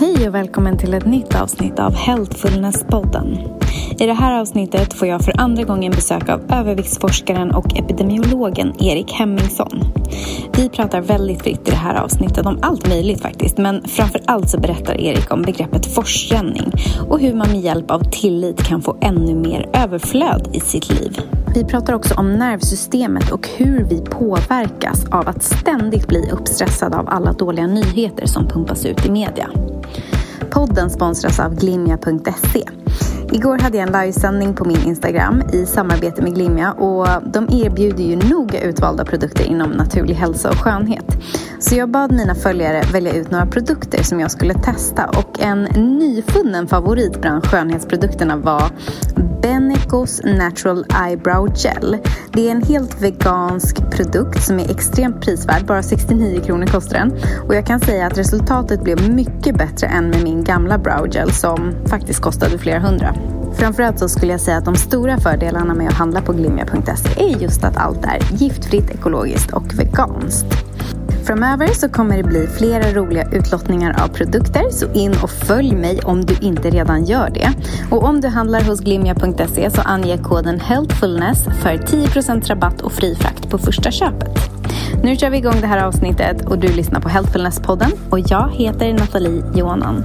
Hej och välkommen till ett nytt avsnitt av Healthfulness-podden. I det här avsnittet får jag för andra gången besök av överviktsforskaren och epidemiologen Erik Hemmingsson. Vi pratar väldigt fritt i det här avsnittet om allt möjligt faktiskt, men framför allt så berättar Erik om begreppet forsränning och hur man med hjälp av tillit kan få ännu mer överflöd i sitt liv. Vi pratar också om nervsystemet och hur vi påverkas av att ständigt bli uppstressade av alla dåliga nyheter som pumpas ut i media. Podden sponsras av glimja.se. Igår hade jag en livesändning på min Instagram i samarbete med Glimja och de erbjuder ju noga utvalda produkter inom naturlig hälsa och skönhet. Så jag bad mina följare välja ut några produkter som jag skulle testa och en nyfunnen favorit bland skönhetsprodukterna var Benecos Natural Eyebrow Gel. Det är en helt vegansk produkt som är extremt prisvärd. Bara 69 kronor kostar den. Och jag kan säga att resultatet blev mycket bättre än med min gamla brow gel som faktiskt kostade flera hundra. Framförallt så skulle jag säga att de stora fördelarna med att handla på glimja.se är just att allt är giftfritt, ekologiskt och veganskt. Framöver så kommer det bli flera roliga utlottningar av produkter så in och följ mig om du inte redan gör det. Och om du handlar hos glimja.se så ange koden HEALTHFULNESS för 10% rabatt och fri frakt på första köpet. Nu kör vi igång det här avsnittet och du lyssnar på Healthfulness-podden och jag heter Nathalie Johanan.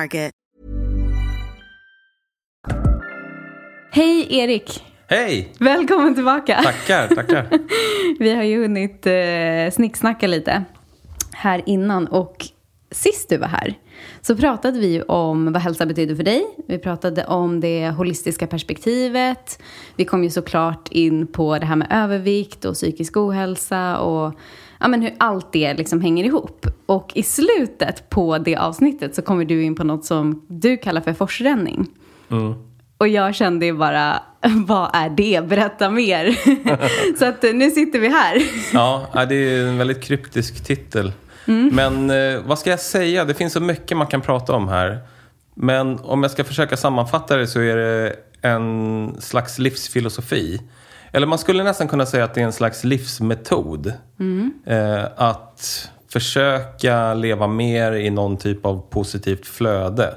Hej Erik! Hej! Välkommen tillbaka! Tackar, tackar. Vi har ju hunnit eh, snicksnacka lite här innan och sist du var här så pratade vi om vad hälsa betyder för dig. Vi pratade om det holistiska perspektivet. Vi kom ju såklart in på det här med övervikt och psykisk ohälsa och ja, men hur allt det liksom hänger ihop. Och i slutet på det avsnittet så kommer du in på något som du kallar för forsränning. Mm. Och jag kände ju bara, vad är det? Berätta mer. så att nu sitter vi här. Ja, det är en väldigt kryptisk titel. Mm. Men eh, vad ska jag säga? Det finns så mycket man kan prata om här. Men om jag ska försöka sammanfatta det så är det en slags livsfilosofi. Eller man skulle nästan kunna säga att det är en slags livsmetod. Mm. Eh, att försöka leva mer i någon typ av positivt flöde.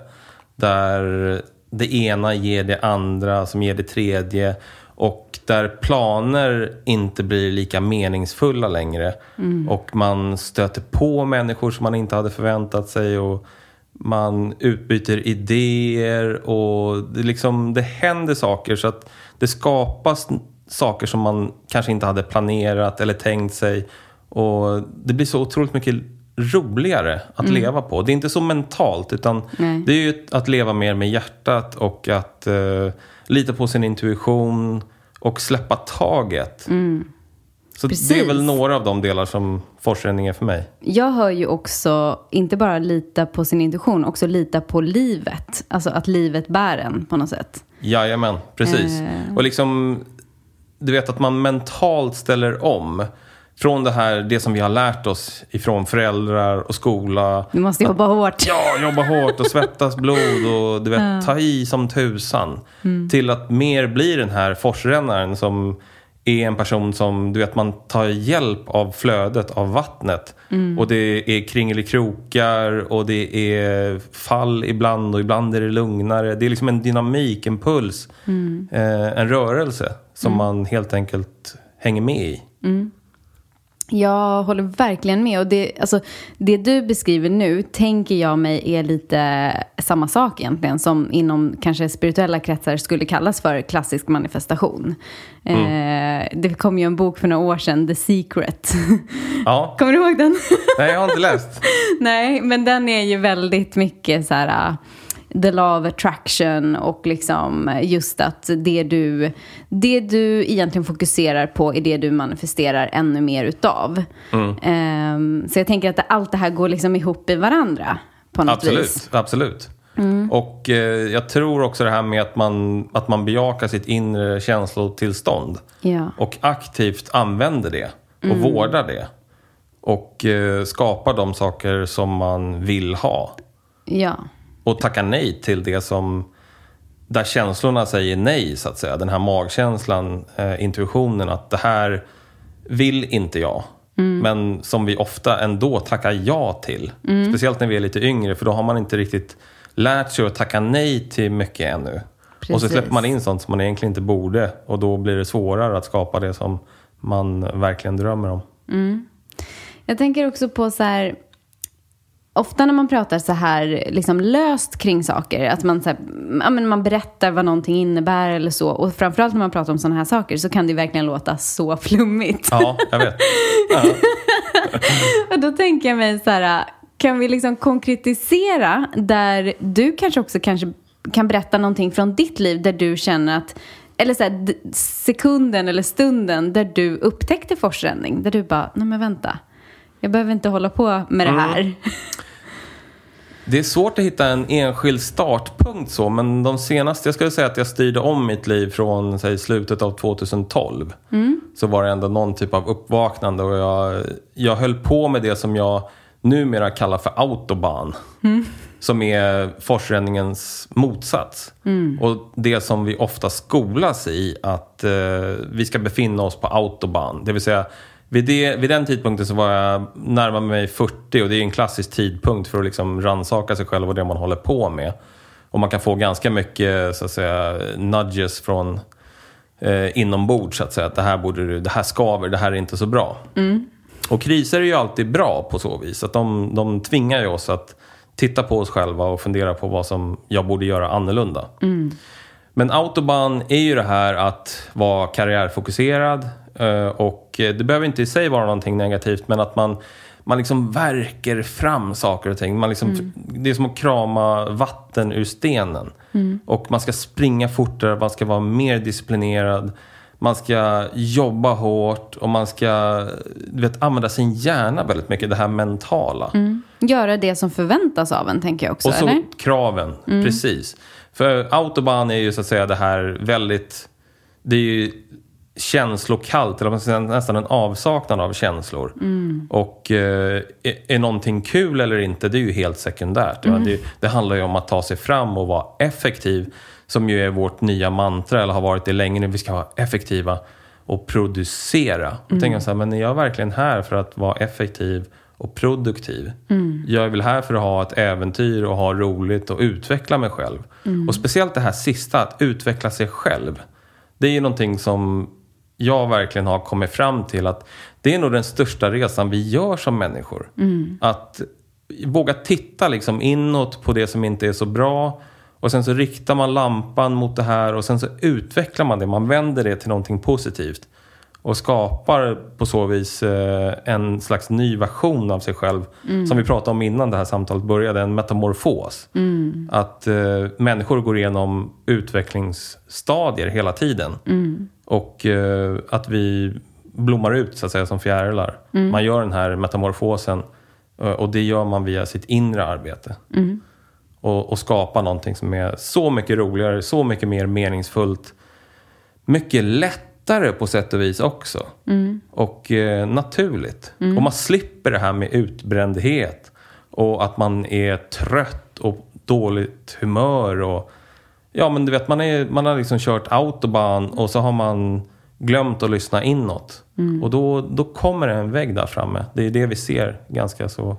Där det ena ger det andra som ger det tredje. Och där planer inte blir lika meningsfulla längre. Och man stöter på människor som man inte hade förväntat sig. Och man utbyter idéer och det, liksom, det händer saker så att det skapas saker som man kanske inte hade planerat eller tänkt sig. Och det blir så otroligt mycket roligare att leva på. Det är inte så mentalt utan Nej. det är ju att leva mer med hjärtat och att eh, lita på sin intuition och släppa taget. Så det Mm. Precis. är väl några av de delar som forsränning är för mig. Jag hör ju också, inte bara lita på sin intuition, också lita på livet. Alltså att livet bär en på något sätt. Jajamän, precis. Eh. Och liksom, du vet att man mentalt ställer om. Från det här, det som vi har lärt oss ifrån föräldrar och skola. Du måste jobba hårt. Ja, jobba hårt och svettas blod och du vet, ta i som tusan. Till att mer bli den här forsrännaren som är en person som, du vet, man tar hjälp av flödet av vattnet. Och det är kringelikrokar och det är fall ibland och ibland är det lugnare. Det är liksom en dynamik, en puls, eh, en rörelse som man helt enkelt hänger med i. Jag håller verkligen med. Och det, alltså, det du beskriver nu tänker jag mig är lite samma sak egentligen som inom kanske spirituella kretsar skulle kallas för klassisk manifestation. Mm. Eh, det kom ju en bok för några år sedan, The Secret. Ja. Kommer du ihåg den? Nej, jag har inte läst. Nej, men den är ju väldigt mycket så här the law of attraction och liksom just att det du, det du egentligen fokuserar på är det du manifesterar ännu mer utav. Mm. Um, så jag tänker att allt det här går liksom ihop i varandra på något absolut, vis. Absolut. Mm. Och eh, jag tror också det här med att man, att man bejakar sitt inre känslotillstånd. Ja. Och aktivt använder det och mm. vårdar det. Och eh, skapar de saker som man vill ha. Ja och tacka nej till det som där känslorna säger nej, så att säga. Den här magkänslan, eh, intuitionen att det här vill inte jag. Mm. Men som vi ofta ändå tackar ja till. Mm. Speciellt när vi är lite yngre, för då har man inte riktigt lärt sig att tacka nej till mycket ännu. Precis. Och så släpper man in sånt som man egentligen inte borde. Och då blir det svårare att skapa det som man verkligen drömmer om. Mm. Jag tänker också på så här, ofta när man pratar så här liksom löst kring saker, att man, så här, ja, men man berättar vad någonting innebär eller så, och framförallt när man pratar om sådana här saker så kan det verkligen låta så flummigt. Ja, jag vet. Ja. och då tänker jag mig så här, kan vi liksom konkretisera där du kanske också kanske kan berätta någonting från ditt liv där du känner att eller så här, sekunden eller stunden där du upptäckte forsränning, där du bara, nej men vänta, jag behöver inte hålla på med det mm. här. Mm. Det är svårt att hitta en enskild startpunkt så, men de senaste, jag skulle säga att jag styrde om mitt liv från säg, slutet av 2012. Mm. Så var det ändå någon typ av uppvaknande och jag, jag höll på med det som jag numera kallar för autobahn. Mm. Som är forsränningens motsats. Mm. Och det som vi ofta skolas i, att eh, vi ska befinna oss på autobahn. Det vill säga vid, det, vid den tidpunkten så var jag närmare mig 40 och det är en klassisk tidpunkt för att liksom ransaka sig själv och det man håller på med. Och man kan få ganska mycket så att säga, nudges från eh, inombords, så att säga. Att det här, borde du, det här skaver, det här är inte så bra. Mm. Och kriser är ju alltid bra på så vis. Att de, de tvingar ju oss att titta på oss själva och fundera på vad som jag borde göra annorlunda. Mm. Men autobahn är ju det här att vara karriärfokuserad, och det behöver inte i sig vara någonting negativt, men att man, man liksom verkar fram saker och ting. Man liksom, mm. Det är som att krama vatten ur stenen. Mm. Och man ska springa fortare, man ska vara mer disciplinerad. Man ska jobba hårt och man ska du vet, använda sin hjärna väldigt mycket, det här mentala. Mm. Göra det som förväntas av en, tänker jag också. Och så eller? kraven, mm. precis. För autobahn är ju så att säga det här väldigt... Det är ju känslokallt, eller man ska säga, nästan en avsaknad av känslor. Mm. Och eh, är, är någonting kul eller inte, det är ju helt sekundärt. Mm. Det, det, handlar ju om att ta sig fram och vara effektiv, som ju är vårt nya mantra, eller har varit det länge nu. Vi ska vara effektiva och producera. Mm. Och tänker så här, men är jag verkligen här för att vara effektiv och produktiv? Mm. Jag är väl här för att ha ett äventyr och ha roligt och utveckla mig själv. Mm. Och speciellt det här sista, att utveckla sig själv. Det är ju någonting som jag verkligen har kommit fram till att det är nog den största resan vi gör som människor. Mm. Att våga titta liksom inåt på det som inte är så bra och sen så riktar man lampan mot det här och sen så utvecklar man det. Man vänder det till någonting positivt och skapar på så vis eh, en slags ny version av sig själv. Mm. Som vi pratade om innan det här samtalet började, en metamorfos. Mm. Att eh, människor går igenom utvecklingsstadier hela tiden. Mm. Och eh, att vi blommar ut så att säga som fjärilar. Mm. Man gör den här metamorfosen eh, och det gör man via sitt inre arbete. Mm. Och, och skapar någonting som är så mycket roligare, så mycket mer meningsfullt. Mycket lättare på sätt och vis också. Mm. Och eh, naturligt. Mm. Och man slipper det här med utbrändhet. Och att man är trött och dåligt humör. och Ja, men du vet, man, är, man har liksom kört autobahn och så har man glömt att lyssna inåt. Mm. Och då, då kommer det en vägg där framme. Det är det vi ser ganska så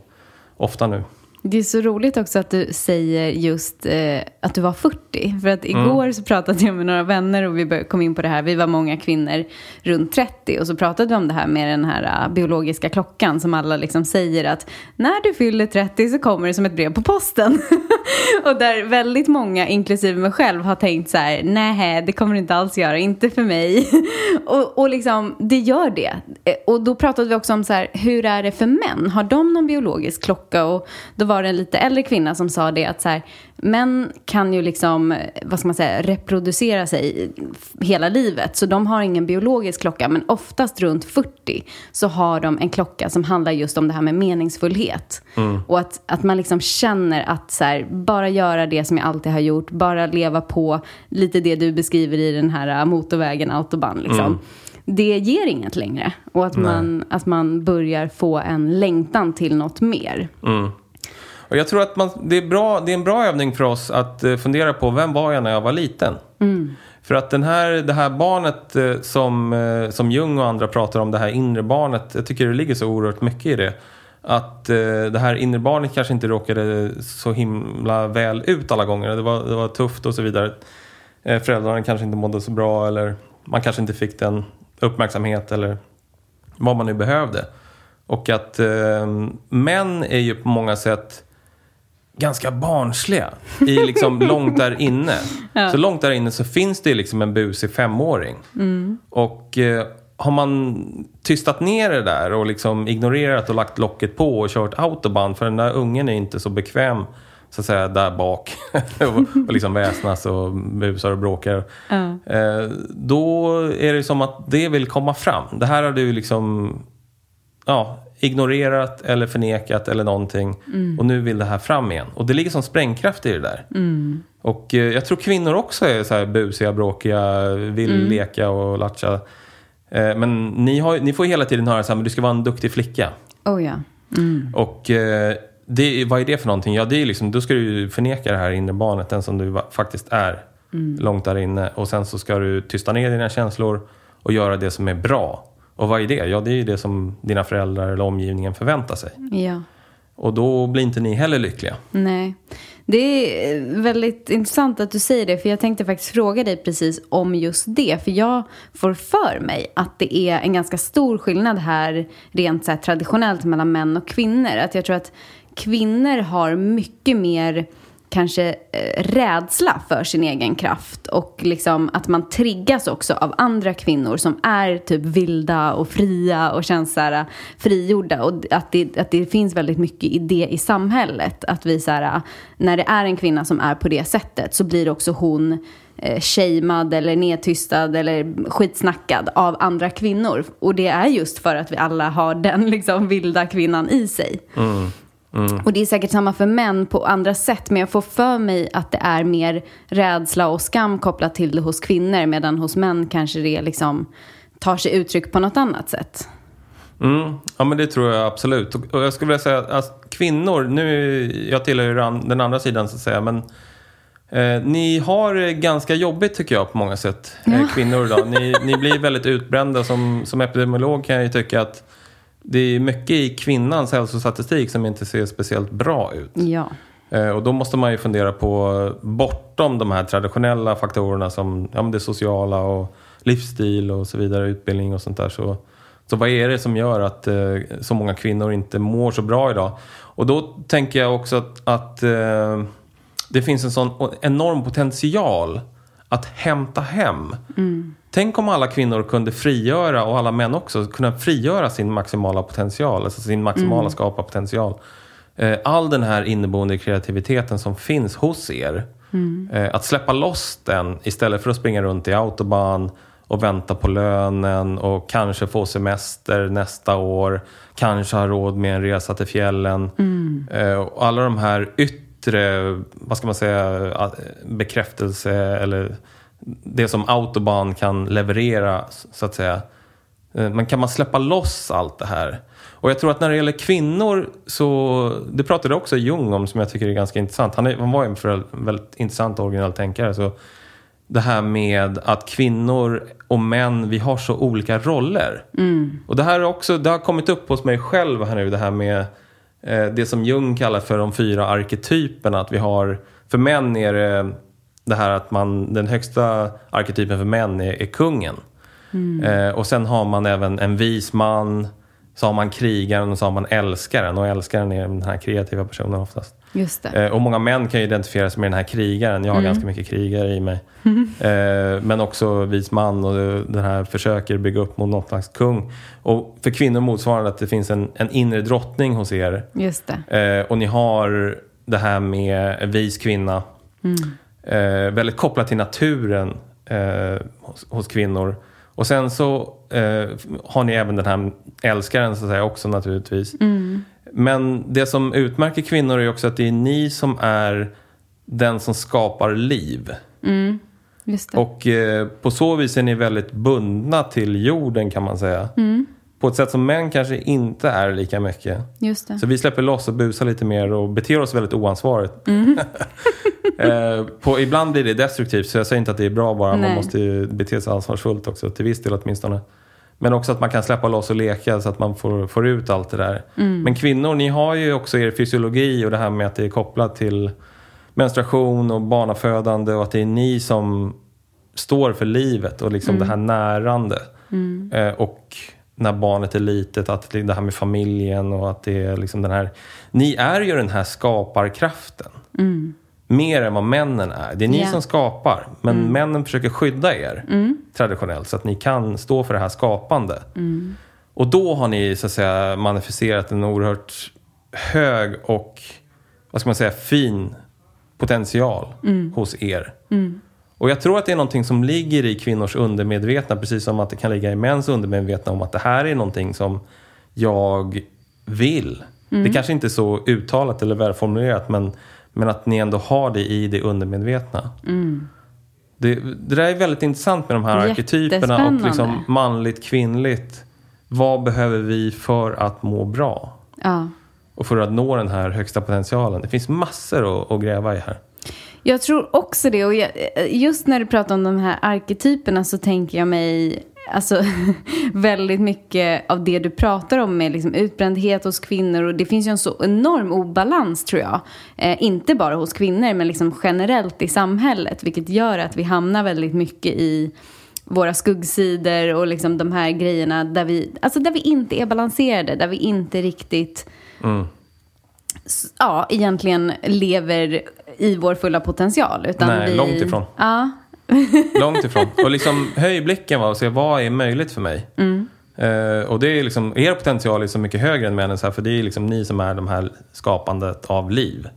ofta nu. Det är så roligt också att du säger just eh, att du var 40. För att igår mm. så pratade jag med några vänner och vi kom in på det här. Vi var många kvinnor runt 30 och så pratade vi om det här med den här uh, biologiska klockan som alla liksom säger att när du fyller 30 så kommer det som ett brev på posten. och där väldigt många, inklusive mig själv, har tänkt så här, nej det kommer det inte alls göra, inte för mig. och, och liksom, det gör det. Eh, och då pratade vi också om så här, hur är det för män? Har de någon biologisk klocka? Och då var det en lite äldre kvinna som sa det att så här, män kan ju liksom, vad ska man säga, reproducera sig hela livet. Så de har ingen biologisk klocka, men oftast runt 40 så har de en klocka som handlar just om det här med meningsfullhet. Mm. Och att, att man liksom känner att så här, bara göra det som jag alltid har gjort, bara leva på lite det du beskriver i den här motorvägen, autobahn liksom. Mm det ger inget längre. Och att man, att man börjar få en längtan till något mer. Mm. Och jag tror att man, det, är bra, det är en bra övning för oss att eh, fundera på vem var jag när jag var liten? Mm. För att den här, det här barnet eh, som, eh, som Jung och andra pratar om, det här inre barnet, jag tycker det ligger så oerhört mycket i det. Att det här inre barnet kanske inte råkade så himla väl ut alla gånger. Det var, det var tufft och så vidare. Föräldrarna kanske inte mådde så bra eller man kanske inte fick den uppmärksamhet eller vad man nu behövde. Och att eh, män är ju på många sätt ganska barnsliga. I liksom långt där inne. Ja. Så långt där inne så finns det liksom en busig femåring. Mm. Och eh, har man tystat ner det där och liksom ignorerat och lagt locket på och kört autobahn. För den där ungen är inte så bekväm så att säga där bak och, och liksom väsnas och busar och bråkar. Mm. Eh, då är det som att det vill komma fram. Det här har du liksom ja, ignorerat eller förnekat eller någonting. Mm. Och nu vill det här fram igen. Och det ligger som sprängkraft i det där. Mm. Och eh, jag tror kvinnor också är så här busiga, bråkiga, vill mm. leka och latcha. Eh, men ni, har, ni får hela tiden höra så här, men du ska vara en duktig flicka. Oh ja. Mm. Och eh, det, vad är det för någonting? Ja, det är liksom, då ska du förneka det här inre barnet, den som du faktiskt är mm. långt där inne. Och sen så ska du tysta ner dina känslor och göra det som är bra. Och vad är det? Ja, det är ju det som dina föräldrar eller omgivningen förväntar sig. Ja. Och då blir inte ni heller lyckliga. Nej. Det är väldigt intressant att du säger det, för jag tänkte faktiskt fråga dig precis om just det. För jag får för mig att det är en ganska stor skillnad här rent så traditionellt mellan män och kvinnor. Att jag tror att kvinnor har mycket mer kanske eh, rädsla för sin egen kraft och liksom att man triggas också av andra kvinnor som är typ vilda och fria och känns så här eh, frigjorda och att det, att det finns väldigt mycket i det i samhället. Att vi så här, eh, när det är en kvinna som är på det sättet så blir också hon eh, shamead eller nedtystad eller skitsnackad av andra kvinnor. Och det är just för att vi alla har den liksom vilda kvinnan i sig. Mm. Mm. Och det är säkert samma för män på andra sätt. Men jag får för mig att det är mer rädsla och skam kopplat till det hos kvinnor. Medan hos män kanske det liksom tar sig uttryck på något annat sätt. Mm. Ja men det tror jag absolut. Och jag skulle vilja säga att kvinnor, nu, jag tillhör ju den andra sidan så att säga. Men Eh, ni har ganska jobbigt tycker jag på många sätt, eh, kvinnor idag. Ni, ni blir väldigt utbrända. Som, som epidemiolog kan jag ju tycka att det är mycket i kvinnans hälsostatistik som inte ser speciellt bra ut. Ja. Eh, och då måste man ju fundera på, bortom de här traditionella faktorerna som ja, det sociala och livsstil och så vidare, utbildning och sånt där. Så, så vad är det som gör att eh, så många kvinnor inte mår så bra idag? Och då tänker jag också att, att eh, det finns en sån enorm potential att hämta hem. Mm. Tänk om alla kvinnor kunde frigöra, och alla män också, kunna frigöra sin maximala potential, alltså sin maximala mm. skaparpotential. Eh, all den här inneboende kreativiteten som finns hos er. Mm. Eh, att släppa loss den istället för att springa runt i autobahn och vänta på lönen och kanske få semester nästa år. Kanske ha råd med en resa till fjällen. Mm. Eh, alla de här yttre, vad ska man säga, bekräftelse eller det som autobahn kan leverera, så att säga. Eh, men kan man släppa loss allt det här? Och jag tror att när det gäller kvinnor så, det pratade också Jung om som jag tycker är ganska intressant. Han, är, han var en väldigt intressant och originell tänkare. Så det här med att kvinnor och män, vi har så olika roller. Mm. Och det här också, det har kommit upp hos mig själv här nu, det här med eh, det som Jung kallar för de fyra arketyperna. Att vi har, för män är det det här att man, den högsta arketypen för män är, är kungen. Eh, och sen har man även en vis man, så har man krigaren och så har man älskaren. Och älskaren är den här kreativa personen oftast. Just det. Eh, och många män kan ju identifiera sig med den här krigaren. Jag har ganska mycket krigare i mig. Eh, men också vis man och den här försöker bygga upp mot något slags kung. Och för kvinnor motsvarande att det finns en, en inre drottning hos er. Just det. Eh, och ni har det här med vis kvinna. Eh, väldigt kopplat till naturen eh, hos, hos kvinnor. Och sen så eh, har ni även den här älskaren så att säga också naturligtvis. Men det som utmärker kvinnor är också att det är ni som är den som skapar liv. Det. Och eh, på så vis är ni väldigt bundna till jorden kan man säga. På ett sätt som män kanske inte är lika mycket. Så vi släpper loss och busar lite mer och beter oss väldigt oansvarigt. eh, på, ibland blir det destruktivt, så jag säger inte att det är bra bara. Man Nej. måste ju bete sig ansvarsfullt också, till viss del åtminstone. Men också att man kan släppa loss och leka så att man får, får ut allt det där. Men kvinnor, ni har ju också er fysiologi och det här med att det är kopplat till menstruation och barnafödande och att det är ni som står för livet och liksom det här närande. Eh, och när barnet är litet, att det här med familjen och att det är liksom den här... Ni är ju den här skaparkraften. Mer än vad männen är. Det är ni Ja. som skapar. Men männen försöker skydda er traditionellt så att ni kan stå för det här skapande. Och då har ni så att säga manifesterat en oerhört hög och vad ska man säga, fin potential hos er. Och jag tror att det är någonting som ligger i kvinnors undermedvetna, precis som att det kan ligga i mäns undermedvetna om att det här är någonting som jag vill. Det kanske inte är så uttalat eller välformulerat, men, men att ni ändå har det i det undermedvetna. Det, det där är väldigt intressant med de här arketyperna och liksom manligt, kvinnligt. Vad behöver vi för att må bra? Ja. Och för att nå den här högsta potentialen. Det finns massor att, att gräva i här. Jag tror också det. Och jag, just när du pratar om de här arketyperna så tänker jag mig alltså, väldigt mycket av det du pratar om med liksom utbrändhet hos kvinnor. Och det finns ju en så enorm obalans tror jag. Eh, inte bara hos kvinnor men liksom generellt i samhället. Vilket gör att vi hamnar väldigt mycket i våra skuggsidor och liksom de här grejerna där vi, alltså där vi inte är balanserade. Där vi inte riktigt s- ja, egentligen lever i vår fulla potential. Utan Nej, vi, långt ifrån. Ja, Långt ifrån. Och liksom höj blicken va, och se vad är möjligt för mig. Eh, och det är liksom, er potential är så mycket högre än männens här. För det är liksom ni som är de här skapandet av liv.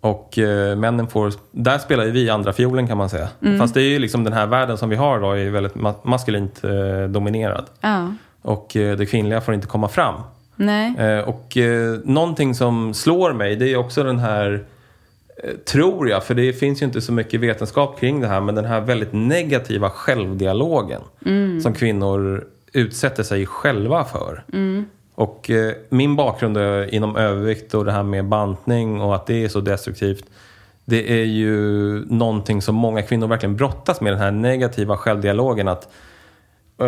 Och eh, männen får, där spelar ju vi andra fiolen kan man säga. Fast det är ju liksom den här världen som vi har då är väldigt ma- maskulint eh, dominerad. ja, Och det kvinnliga får inte komma fram. nej, och någonting som slår mig det är också den här, tror jag, för det finns ju inte så mycket vetenskap kring det här, men den här väldigt negativa självdialogen som kvinnor utsätter sig själva för. Och eh, min bakgrund inom övervikt och det här med bantning och att det är så destruktivt. Det är ju någonting som många kvinnor verkligen brottas med, den här negativa självdialogen. att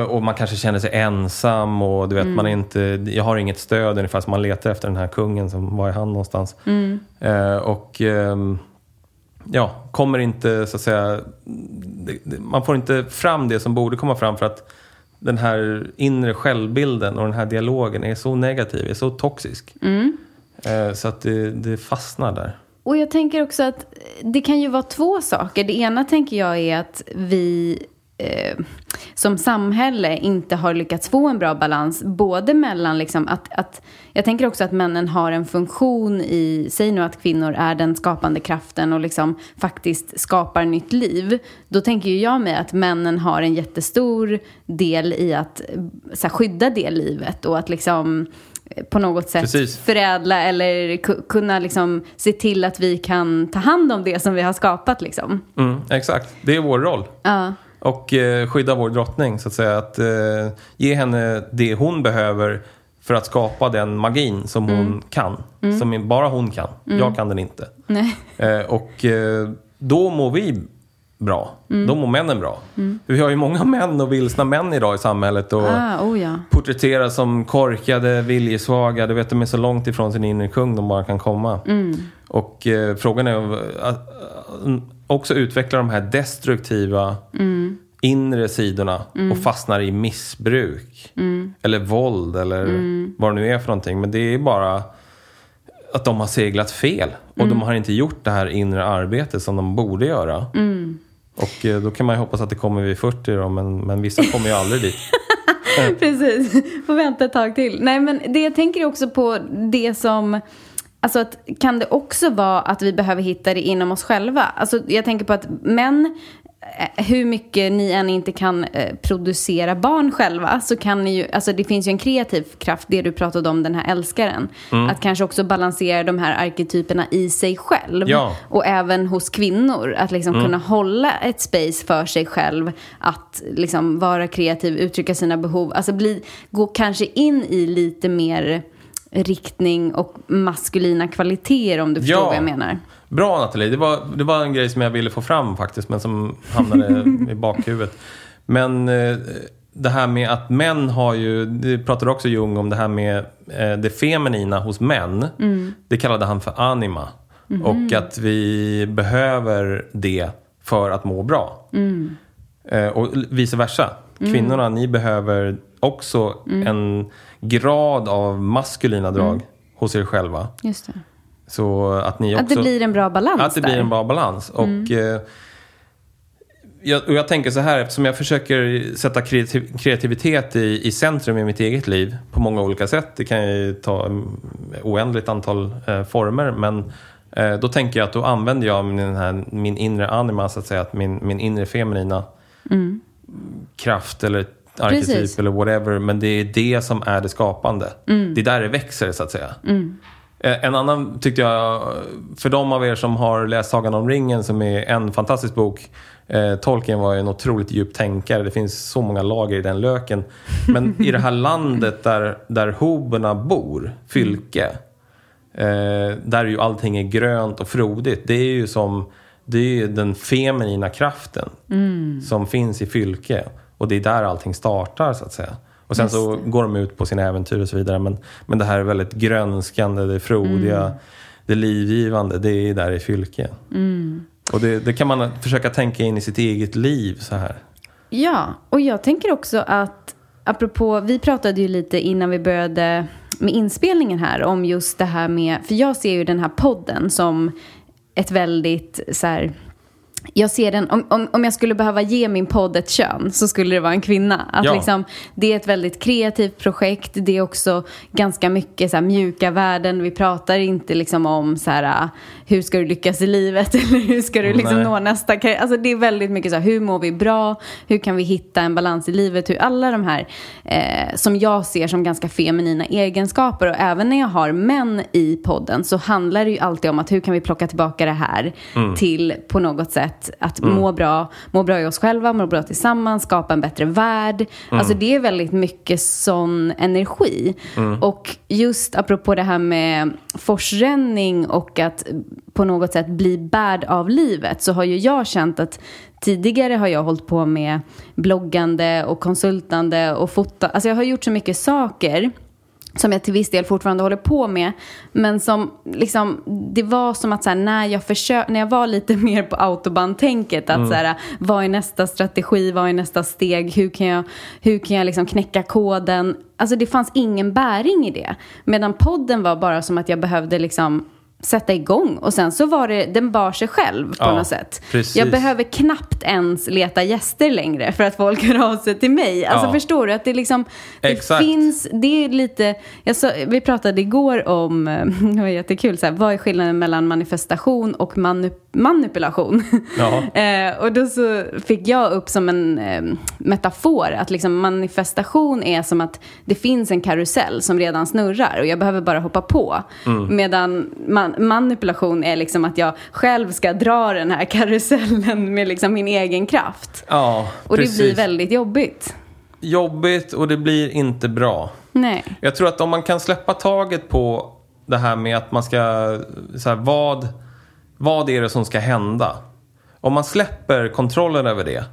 och man kanske känner sig ensam och du vet, man är inte, jag har inget stöd ungefär som man letar efter den här kungen som var är han någonstans. Eh, och ehm, ja, kommer inte så att säga, det, det, man får inte fram det som borde komma fram för att den här inre självbilden och den här dialogen är så negativ, är så toxisk. Eh, så att det, det fastnar där. Och jag tänker också att det kan ju vara två saker. Det ena tänker jag är att vi eh, som samhälle inte har lyckats få en bra balans. Både mellan liksom att, att... Jag tänker också att männen har en funktion i... Säg nu att kvinnor är den skapande kraften och liksom faktiskt skapar nytt liv. Då tänker ju jag mig att männen har en jättestor del i att eh, så här, skydda det livet och att liksom eh, på något sätt Precis. förädla eller ku- kunna liksom se till att vi kan ta hand om det som vi har skapat. Liksom. Mm, exakt, det är vår roll. Ja, Och eh, skydda vår drottning, så att säga. Att eh, ge henne det hon behöver för att skapa den magin som hon kan. Som bara hon kan. Jag kan den inte. Eh, och eh, då mår vi bra. Mm. Då mår männen bra. Vi har ju många män och vilsna män idag i samhället. Och Ah, oh ja. porträtteras som korkade, viljesvaga. Du vet, de är så långt ifrån sin inre kung de bara kan komma. Mm. Och frågan är också utvecklar de här destruktiva Mm. inre sidorna och fastnar i missbruk. Mm. Eller våld eller vad det nu är för någonting. Men det är bara att de har seglat fel. Och Mm. de har inte gjort det här inre arbetet som de borde göra. Mm. Och eh, då kan man ju hoppas att det kommer vid 40 då, men, men vissa kommer ju aldrig dit. Precis, får vänta ett tag till. Nej men det jag tänker också på det som Alltså att, kan det också vara att vi behöver hitta det inom oss själva? Alltså jag tänker på att män, eh, hur mycket ni än inte kan eh, producera barn själva så kan ni ju, alltså det finns ju en kreativ kraft, det du pratade om, den här älskaren. Att kanske också balansera de här arketyperna i sig själv. Ja. Och även hos kvinnor, att liksom kunna hålla ett space för sig själv. Att liksom vara kreativ, uttrycka sina behov. Alltså bli, gå kanske in i lite mer riktning och maskulina kvaliteter om du förstår Ja. vad jag menar. Bra Nathalie, det var, det var en grej som jag ville få fram faktiskt men som hamnade i bakhuvudet. Men eh, det här med att män har ju, det pratade också Jung om det här med eh, det feminina hos män. Det kallade han för anima. Och att vi behöver det för att må bra. Eh, och vice versa. Kvinnorna, ni behöver också en grad av maskulina drag hos er själva. Just det. Så att ni också... Att det blir en bra balans Att det där. blir en bra balans. Och, eh, jag, och jag tänker så här, eftersom jag försöker sätta kreativ, kreativitet i, i centrum i mitt eget liv på många olika sätt. Det kan ju ta mm, oändligt antal eh, former. Men eh, då tänker jag att då använder jag min, här, min inre anima, så att säga. Att min, min inre feminina kraft eller arketyp Mm. Precis. eller whatever. Men det är det som är det skapande. Mm. Det är där det växer, så att säga. Eh, En annan tyckte jag, för de av er som har läst Sagan om ringen som är en fantastisk bok. Eh, Tolkien var ju en otroligt djup tänkare. Det finns så många lager i den löken. Men i det här landet där, där hoberna bor, Fylke. Eh, där ju allting är grönt och frodigt. Det är ju som det är den feminina kraften som finns i Fylke. Och det är där allting startar så att säga. Och sen så går de ut på sina äventyr och så vidare. Men, men det här är väldigt grönskande, det frodiga, det livgivande. Det är där i Fylke. Och det, det kan man försöka tänka in i sitt eget liv så här. Ja, och jag tänker också att apropå, vi pratade ju lite innan vi började med inspelningen här om just det här med, för jag ser ju den här podden som ett väldigt så här, jag ser den, om, om, om jag skulle behöva ge min podd ett kön så skulle det vara en kvinna. Att Ja. liksom, det är ett väldigt kreativt projekt. Det är också ganska mycket så här, mjuka värden. Vi pratar inte liksom om så här, hur ska du lyckas i livet eller hur ska du liksom Nej. nå nästa karriär. Alltså det är väldigt mycket så här, hur mår vi bra? Hur kan vi hitta en balans i livet? Hur alla de här eh, som jag ser som ganska feminina egenskaper och även när jag har män i podden så handlar det ju alltid om att hur kan vi plocka tillbaka det här till på något sätt att må bra, må bra i oss själva, må bra tillsammans, skapa en bättre värld. Alltså det är väldigt mycket sån energi. Och just apropå det här med forsränning och att på något sätt bli bärd av livet så har ju jag känt att tidigare har jag hållit på med bloggande och konsultande och fota. Alltså jag har gjort så mycket saker som jag till viss del fortfarande håller på med. Men som liksom, det var som att här, när, jag försö- när jag var lite mer på autobahn-tänket. Att så här, vad är nästa strategi, vad är nästa steg, hur kan jag, hur kan jag liksom knäcka koden. Alltså det fanns ingen bäring i det. Medan podden var bara som att jag behövde liksom sätta igång och sen så var det, den bar sig själv på Ja, något sätt. precis. Jag behöver knappt ens leta gäster längre för att folk hör av sig till mig. Alltså Ja. förstår du att det liksom, det Exakt. finns, det är lite, sa, vi pratade igår om, eh, det var jättekul, så här, vad är skillnaden mellan manifestation och manu, manipulation? Ja. eh, och då så fick jag upp som en eh, metafor att liksom manifestation är som att det finns en karusell som redan snurrar och jag behöver bara hoppa på. Mm. Medan man, manipulation är liksom att jag själv ska dra den här karusellen med liksom min egen kraft. Ja, Och precis. det blir väldigt jobbigt. Jobbigt och det blir inte bra. Nej. Jag tror att om man kan släppa taget på det här med att man ska, så här, vad, vad är det som ska hända? om man släpper kontrollen över det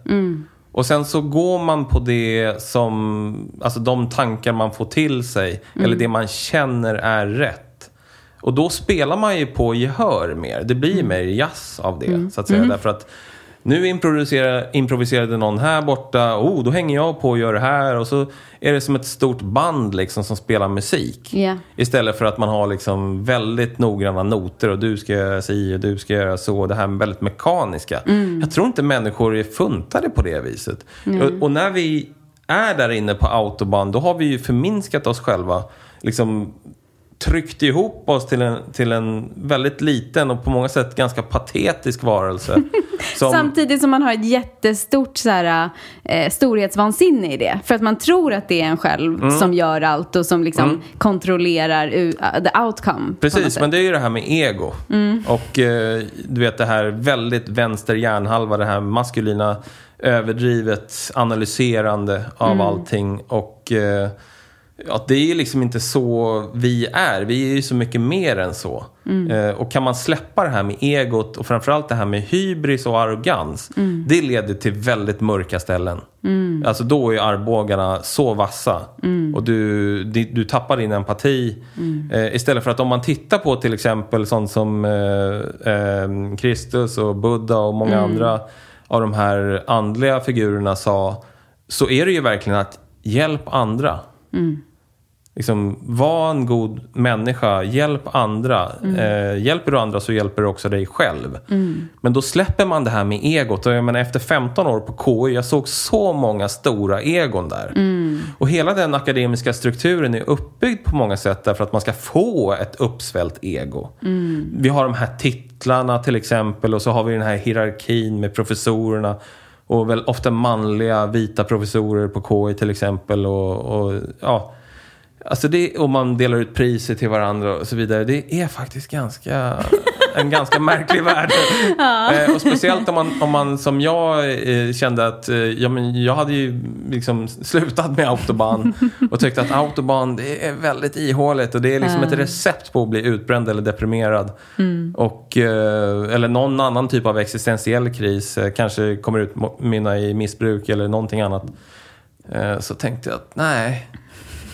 och sen så går man på det som, alltså de tankar man får till sig eller det man känner är rätt. Och då spelar man ju på gehör mer. Det blir mer jazz av det så att säga. Därför att nu improviserade, någon här borta. Oh, då hänger jag på och gör det här. Och så är det som ett stort band liksom som spelar musik. Ja. Istället för att man har liksom väldigt noggranna noter och du ska göra si och du ska göra så. Det här med väldigt mekaniska. Jag tror inte människor är funtade på det viset. Och, och när vi är där inne på autobahn, då har vi ju förminskat oss själva. Liksom tryckt ihop oss till en, till en väldigt liten och på många sätt ganska patetisk varelse. Som, Samtidigt som man har ett jättestort så här, eh, storhetsvansinne i det. För att man tror att det är en själv Mm. som gör allt och som liksom kontrollerar u- uh, the outcome. Precis, men det är ju det här med ego. Mm. Och eh, du vet det här väldigt vänster hjärnhalva, det här maskulina överdrivet analyserande av Mm. allting. Och eh, ja, det är liksom inte så vi är. Vi är ju så mycket mer än så. Mm. Eh, och kan man släppa det här med egot och framförallt det här med hybris och arrogans. Mm. Det leder till väldigt mörka ställen. Alltså då är armbågarna så vassa. Mm. Och du, du, tappar din empati. Eh, istället för att om man tittar på till exempel sånt som eh, eh, Kristus och Buddha och många Mm. andra av de här andliga figurerna sa. Så är det ju verkligen att hjälp andra. Liksom, var en god människa, hjälp andra. Eh, hjälper du andra så hjälper du också dig själv. Men då släpper man det här med egot. Och jag menar, efter 15 år på KI, jag såg så många stora egon där. Och hela den akademiska strukturen är uppbyggd på många sätt därför att man ska få ett uppsvällt ego. Vi har de här titlarna till exempel och så har vi den här hierarkin med professorerna. Och väl ofta manliga vita professorer på KI till exempel. Och, och ja... Alltså det, och man delar ut priser till varandra och så vidare. Det är faktiskt ganska, en ganska märklig värld. Eh, och speciellt om man, om man som jag eh, kände att eh, ja, men jag hade ju liksom slutat med autobahn och tyckte att autobahn det är väldigt ihåligt och det är liksom ett recept på att bli utbränd eller deprimerad. Och, eh, eller någon annan typ av existentiell kris. Eh, kanske kommer utmynna i missbruk eller någonting annat. Eh, så tänkte jag att nej,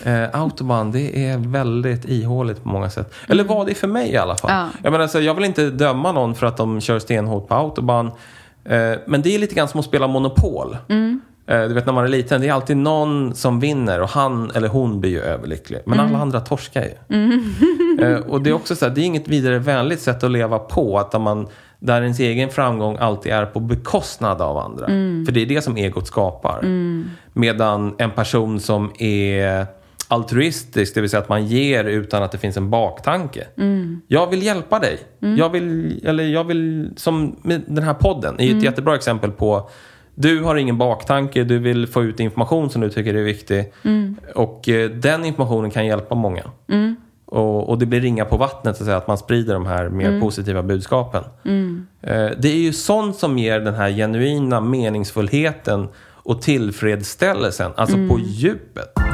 Eh, autobahn, det är väldigt ihåligt på många sätt. Eller var det för mig i alla fall. Ja. Jag, menar, så jag vill inte döma någon för att de kör stenhårt på autobahn. Eh, men det är lite grann som att spela Monopol. Eh, du vet när man är liten, det är alltid någon som vinner och han eller hon blir ju överlycklig. Men alla andra torskar ju. Eh, och det är också så här, det är inget vidare vänligt sätt att leva på. Att man, där ens egen framgång alltid är på bekostnad av andra. För det är det som egot skapar. Medan en person som är altruistisk, det vill säga att man ger utan att det finns en baktanke. Jag vill hjälpa dig. Jag vill, eller jag vill, som den här podden, är ju ett jättebra exempel på du har ingen baktanke, du vill få ut information som du tycker är viktig. Och eh, den informationen kan hjälpa många. Och, och det blir ringa på vattnet, så att, säga, att man sprider de här mer positiva budskapen. Eh, det är ju sånt som ger den här genuina meningsfullheten och tillfredsställelsen, alltså på djupet.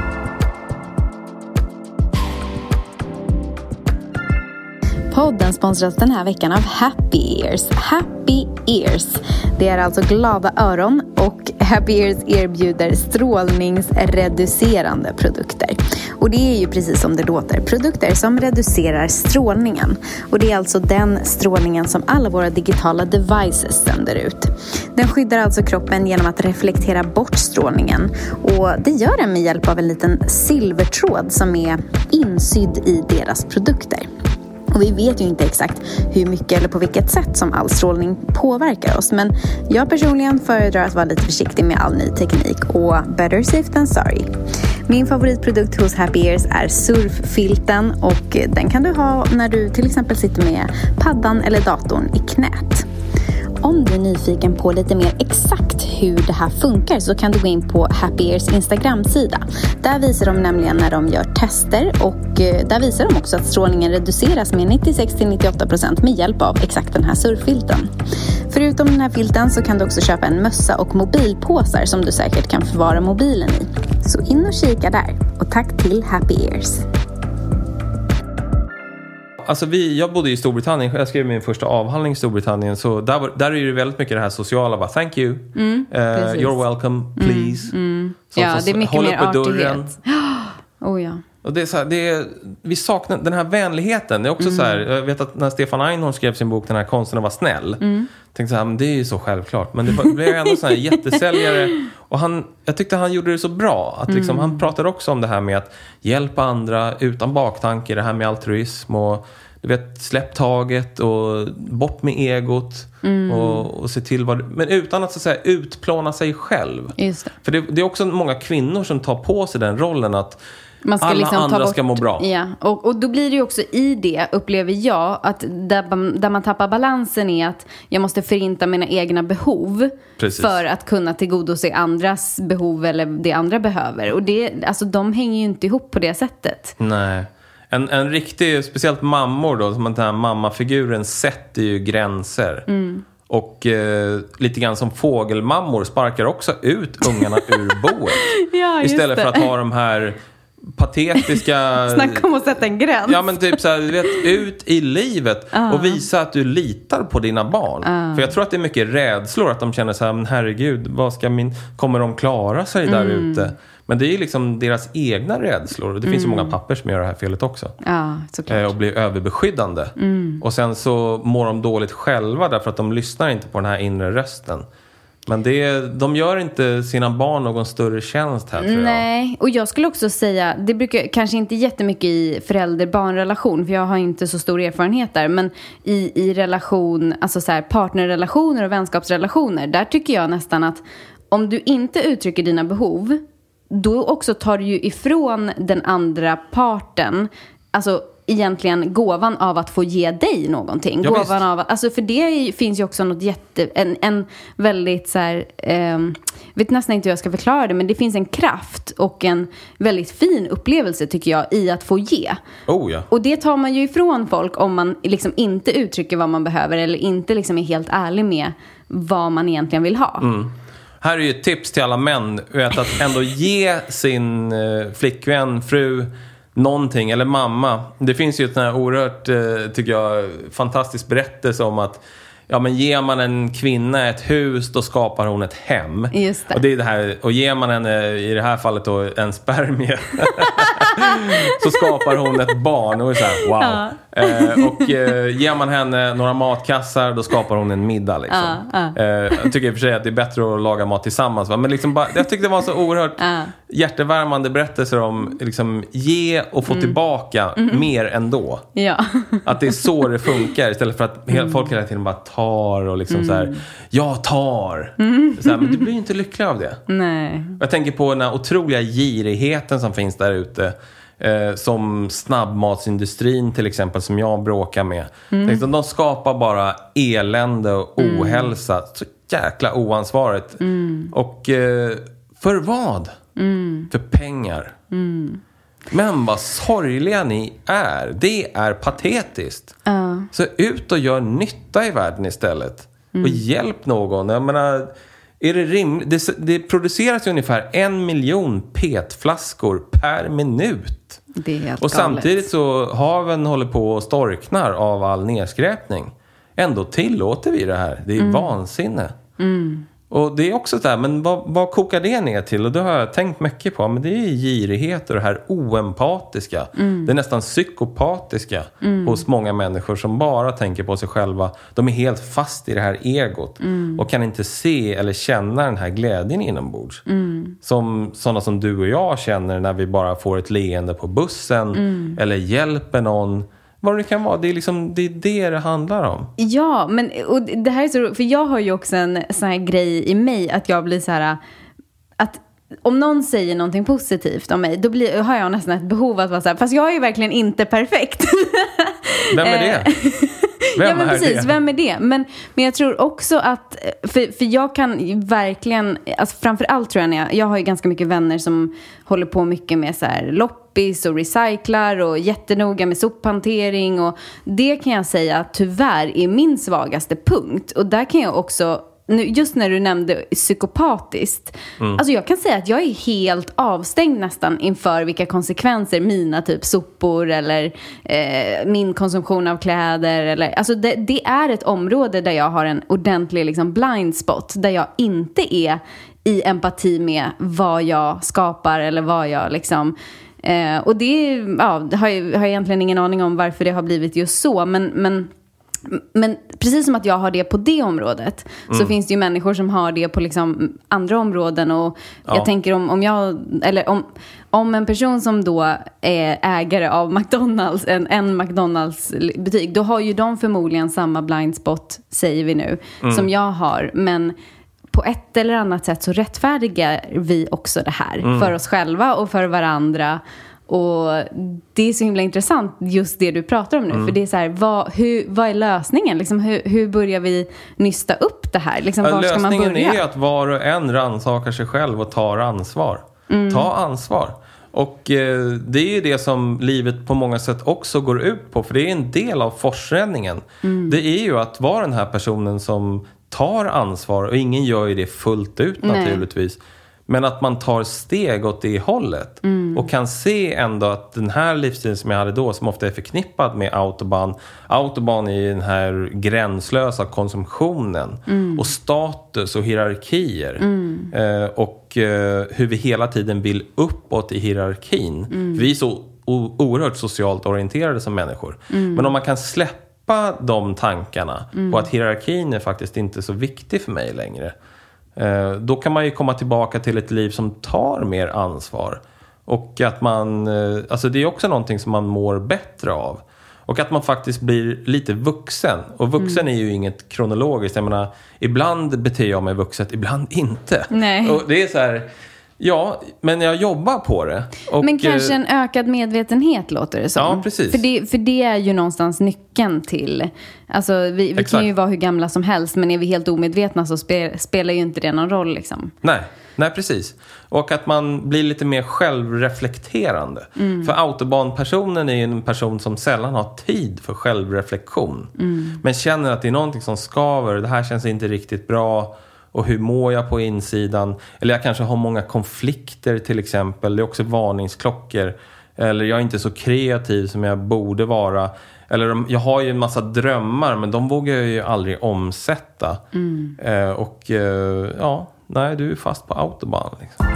Podden sponsras den här veckan av Happy Ears. Happy Ears. Det är alltså glada öron och Happy Ears erbjuder strålningsreducerande produkter. Och det är ju precis som det låter. Produkter som reducerar strålningen. Och det är alltså den strålningen som alla våra digitala devices sänder ut. Den skyddar alltså kroppen genom att reflektera bort strålningen. Och det gör den med hjälp av en liten silvertråd som är insydd i deras produkter. Och vi vet ju inte exakt hur mycket eller på vilket sätt som all strålning påverkar oss. Men jag personligen föredrar att vara lite försiktig med all ny teknik och better safe than sorry. Min favoritprodukt hos Happy Ears är surffilten och den kan du ha när du till exempel sitter med paddan eller datorn i knät. Om du är nyfiken på lite mer exakt hur det här funkar så kan du gå in på Happy Ears Instagram-sida. Där visar de nämligen när de gör tester och eh, där visar de också att strålningen reduceras med 96-98% med hjälp av exakt den här surffilten. Förutom den här filten så kan du också köpa en mössa och mobilpåsar som du säkert kan förvara mobilen i. Så in och kika där. Och tack till Happy Ears. Alltså vi, jag bodde i Storbritannien, jag skrev min första avhandling i Storbritannien. Så där, var, där är det väldigt mycket det här sociala. Bara, Thank you, Mm, Eh, you're welcome, please. Som- Ja, som- det är mycket mer uppe dörren. artighet. Oh ja. Och det är så här, det är, vi saknar den här vänligheten. Det är också så här, jag vet att när Stefan Einhorn skrev sin bok Den här konsten att vara snäll. Tänkte så här, men det är ju så självklart. Men det blev ändå så här jättesäljare. Och han, jag tyckte han gjorde det så bra. Att liksom, Han pratade också om det här med att hjälpa andra utan baktanke. Det här med altruism och du vet, släpp taget och bort med egot. Och, och se till vad Men utan att så att säga utplåna sig själv. Det. För det, det är också många kvinnor som tar på sig den rollen att Man ska alla liksom andra bort, ska må bra. Ja, och, och då blir det ju också i det, upplever jag, att där, man- där man tappar balansen är att jag måste förinta mina egna behov Precis. för att kunna tillgodose andras behov eller det andra behöver. Och det, alltså, de hänger ju inte ihop på det sättet. Nej. En, en riktig, speciellt mammor då, som den här mammafiguren sätter ju gränser. Mm. Och eh, lite grann som fågelmammor sparkar också ut ungarna ur boet. Ja, Istället för att ha de här patetiska... Snacka om att sätta en gräns. Ja men typ så här, du vet, ut i livet och visa att du litar på dina barn. För jag tror att det är mycket rädslor, att de känner så här, men herregud, vad ska min, kommer de klara sig där Mm. ute? Men det är ju liksom deras egna rädslor. Det finns ju många papper som gör det här felet också. Ja. Eh, Och blir överbeskyddande. Mm. Och sen så mår de dåligt själva därför att de lyssnar inte på den här inre rösten. Men det, de gör inte sina barn någon större tjänst här tror jag. Nej, och jag skulle också säga, det brukar kanske inte jättemycket i förälder-barnrelation, för jag har inte så stor erfarenhet där, men i, i relation, alltså så här, partnerrelationer och vänskapsrelationer, där tycker jag nästan att om du inte uttrycker dina behov, då också tar du ju ifrån den andra parten, alltså egentligen gåvan av att få ge dig någonting. Ja, gåvan visst. av alltså för det finns ju också något jätte, en, en väldigt så här, ehm, vet nästan inte hur jag ska förklara det, men det finns en kraft och en väldigt fin upplevelse tycker jag i att få ge. Oh ja. Och det tar man ju ifrån folk om man liksom inte uttrycker vad man behöver eller inte liksom är helt ärlig med vad man egentligen vill ha. Här är ju ett tips till alla män. Vet, att ändå ge sin eh, flickvän, fru, någonting. Eller mamma. Det finns ju ett sånt här oerhört, eh, tycker jag, fantastisk berättelse om att Ja men ger man en kvinna ett hus då skapar hon ett hem. Just det. Och det är det här, och ger man henne i det här fallet då en spermie så skapar hon ett barn. Och så här, wow. Eh, och eh, ger man henne några matkassar då skapar hon en middag liksom. Eh, jag tycker i och för sig att det är bättre att laga mat tillsammans. Va? Men liksom bara, jag tyckte det var så oerhört hjärtevärmande berättelser om liksom, ge och få tillbaka mer ändå. Ja. Att det är så det funkar istället för att hela, folk hela tiden bara tar och liksom så här, jag tar. Så här, men du blir ju inte lycklig av det. Nej. Jag tänker på den här otroliga girigheten som finns där ute. Eh, som snabbmatsindustrin till exempel, som jag bråkar med. Liksom, de skapar bara elände och ohälsa. Så jäkla oansvarigt. Och eh, för vad? För pengar. Men vad sorgliga ni är. Det är patetiskt. Så ut och gör nytta i världen istället. Och hjälp någon. Jag menar, är det rimligt? Det, det produceras ju ungefär en miljon petflaskor per minut. Det är helt Och galet. samtidigt så haven håller på och storknar av all nedskräpning. Ändå tillåter vi det här. Det är vansinne. Och det är också så här, men vad, vad kokar det ner till? Och det har jag tänkt mycket på. Men det är girighet och det här oempatiska. Det är nästan psykopatiska hos många människor som bara tänker på sig själva. De är helt fast i det här egot och kan inte se eller känna den här glädjen inombords. Som sådana som du och jag känner när vi bara får ett leende på bussen eller hjälper någon. Vad det kan vara. Det är, liksom, det är det det handlar om. Ja, men och det här är så för jag har ju också en sån här grej i mig att jag blir så här att om någon säger någonting positivt om mig, då blir, har jag nästan ett behov att vara så här, fast jag är ju verkligen inte perfekt. Vem är det? Vem ja men precis, det? vem är det? Men, men jag tror också att, för, för jag kan verkligen, alltså framför allt tror jag när jag, jag har ju ganska mycket vänner som håller på mycket med så här loppis och recyclar och jättenoga med sophantering och det kan jag säga tyvärr är min svagaste punkt och där kan jag också just när du nämnde psykopatiskt. Alltså jag kan säga att jag är helt avstängd nästan inför vilka konsekvenser mina typ sopor eller eh, min konsumtion av kläder eller alltså det, det är ett område där jag har en ordentlig liksom blind spot där jag inte är i empati med vad jag skapar eller vad jag liksom eh, och det ja, har, jag, har jag egentligen ingen aning om varför det har blivit just så men, men men precis som att jag har det på det området så finns det ju människor som har det på liksom andra områden. Och Ja. jag tänker om, om jag, eller om, om en person som då är ägare av McDonalds, en, en McDonalds-butik, då har ju de förmodligen samma blind spot, säger vi nu, som jag har. Men på ett eller annat sätt så rättfärdigar vi också det här för oss själva och för varandra. Och det är så himla intressant just det du pratar om nu. För det är så här, vad, hur, vad är lösningen? Liksom, hur, hur börjar vi nysta upp det här? Liksom, var ska man Lösningen börja? är att var och en rannsakar sig själv och tar ansvar. Mm. Ta ansvar. Och eh, det är ju det som livet på många sätt också går ut på. För det är en del av forsränningen. Mm. Det är ju att vara den här personen som tar ansvar. Och ingen gör ju det fullt ut Nej. naturligtvis. Men att man tar steg åt det hållet. Och kan se ändå att den här livsstilen som jag hade då, som ofta är förknippad med autobahn. Autobahn är ju den här gränslösa konsumtionen. Och status och hierarkier. Eh, och eh, hur vi hela tiden vill uppåt i hierarkin. Vi är så oerhört socialt orienterade som människor. Men om man kan släppa de tankarna på att hierarkin är faktiskt inte så viktig för mig längre. Eh, Då kan man ju komma tillbaka till ett liv som tar mer ansvar. Och att man, eh, alltså det är också någonting som man mår bättre av. Och att man faktiskt blir lite vuxen. Och vuxen är ju inget kronologiskt. Jag menar, ibland beter jag mig vuxet, ibland inte. Nej. Och det är så här, ja, men jag jobbar på det. Och, Men kanske eh, en ökad medvetenhet låter det som. Ja, precis. För det, för det är ju någonstans nyckeln till... Alltså vi, vi kan ju vara hur gamla som helst men är vi helt omedvetna så spe, spelar ju inte det någon roll liksom. Nej, nej precis. Och att man blir lite mer självreflekterande. För autobanpersonen är ju en person som sällan har tid för självreflektion. Men känner att det är någonting som skaver, det här känns inte riktigt bra. Och hur mår jag på insidan? Eller jag kanske har många konflikter till exempel. Det är också varningsklockor. Eller jag är inte så kreativ som jag borde vara. Eller de- jag har ju en massa drömmar men de vågar jag ju aldrig omsätta. Eh, och eh, ja, nej du är fast på autobahn. Liksom.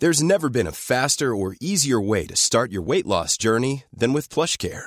There's never been a faster or easier way to start your weight loss journey than with PlushCare.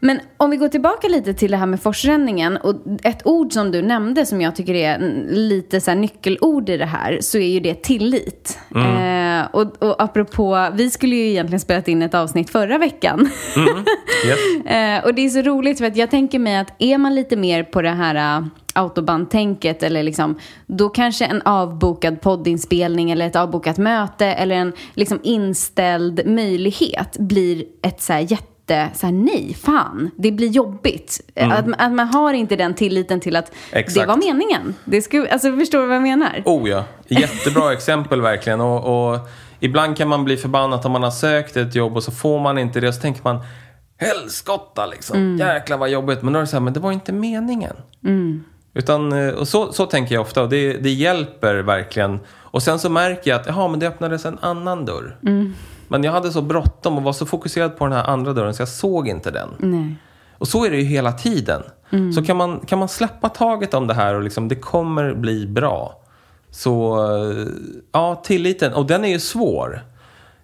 Men om vi går tillbaka lite till det här med forsränningen och ett ord som du nämnde som jag tycker är lite så nyckelord i det här så är ju det tillit. Eh, och, och apropå, vi skulle ju egentligen spelat in ett avsnitt förra veckan. Yes. Eh, och det är så roligt för att jag tänker mig att är man lite mer på det här uh, autobahntänket eller liksom, då kanske en avbokad poddinspelning eller ett avbokat möte eller en liksom inställd möjlighet blir ett så här jätte så här, nej, fan, det blir jobbigt. Att, att man har inte den tilliten till att det Exakt. var meningen. Det skulle, alltså, förstår du vad jag menar? Oh ja, jättebra exempel verkligen. Och, och ibland kan man bli förbannad om man har sökt ett jobb och så får man inte det. Så tänker man, helskotta liksom. Jäklar vad jobbigt. Men då är det så här, men det var inte meningen. Utan, eh, och så, så tänker jag ofta och det, det hjälper verkligen. Och sen så märker jag att, jaha men det öppnades en annan dörr. Men jag hade så bråttom och var så fokuserad på den här andra dörren så jag såg inte den. Nej. Och så är det ju hela tiden. Så kan man, kan man släppa taget om det här och liksom, det kommer bli bra. Så, ja, tilliten. Och den är ju svår.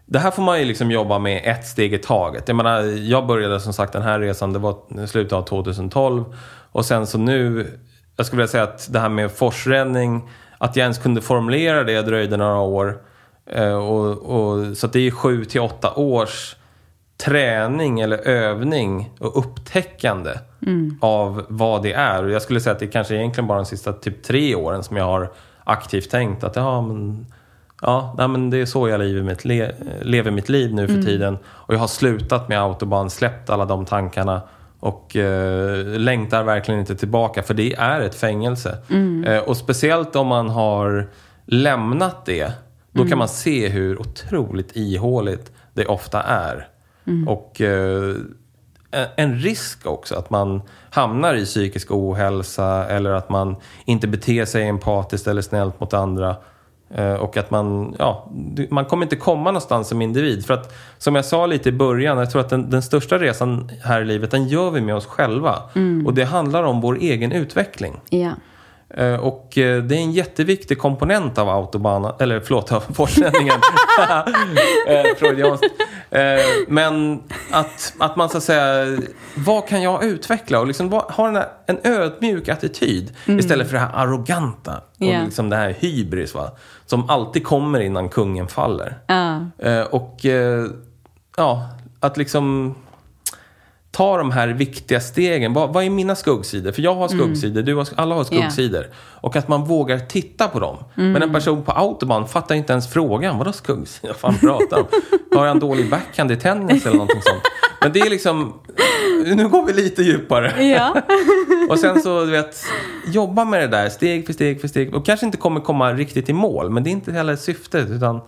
Det här får man ju liksom jobba med ett steg i taget. Jag menar, jag började som sagt den här resan, det var slutet av 2012. Och sen så nu, jag skulle vilja säga att det här med forsränning, att jag ens kunde formulera det dröjde några år. Eh, och, och, så det är sju till åtta års träning eller övning och upptäckande av vad det är. Och jag skulle säga att det är kanske egentligen bara de sista typ tre åren som jag har aktivt tänkt att ja, men, ja, nej, men det är så jag lever mitt, le, lever mitt liv nu för tiden. Och jag har slutat med autobahn, släppt alla de tankarna och eh, längtar verkligen inte tillbaka för det är ett fängelse. Eh, och speciellt om man har lämnat det, då kan man se hur otroligt ihåligt det ofta är. Och eh, en- risk också att man hamnar i psykisk ohälsa eller att man inte beter sig empatiskt eller snällt mot andra. Eh, Och att man, ja, man kommer inte komma någonstans som individ. För att, som jag sa lite i början, jag tror att den, den största resan här i livet, den gör vi med oss själva. Och det handlar om vår egen utveckling. Ja. Eh, Och eh, det är en jätteviktig komponent av autobahn, eller förlåt, av forsränningen. Eh, Freudianskt. Men att, att man så att säga, vad kan jag utveckla? Och liksom ha här, en ödmjuk attityd istället för det här arroganta. Och Ja. liksom det här hybris va? Som alltid kommer innan kungen faller. Eh, Och ja, att liksom ta de här viktiga stegen. Vad, vad är mina skuggsidor? För jag har skuggsidor, du har, alla har skuggsidor. Och att man vågar titta på dem. Men en person på autobahn fattar inte ens frågan. Vadå skuggsidor? Vad fan pratar om? Har jag en dålig backhand i tennis eller någonting sånt? Men det är liksom... Nu går vi lite djupare. Ja. Och sen så, du vet, jobba med det där steg för steg för steg. Och kanske inte kommer komma riktigt i mål, men det är inte heller syftet. Utan,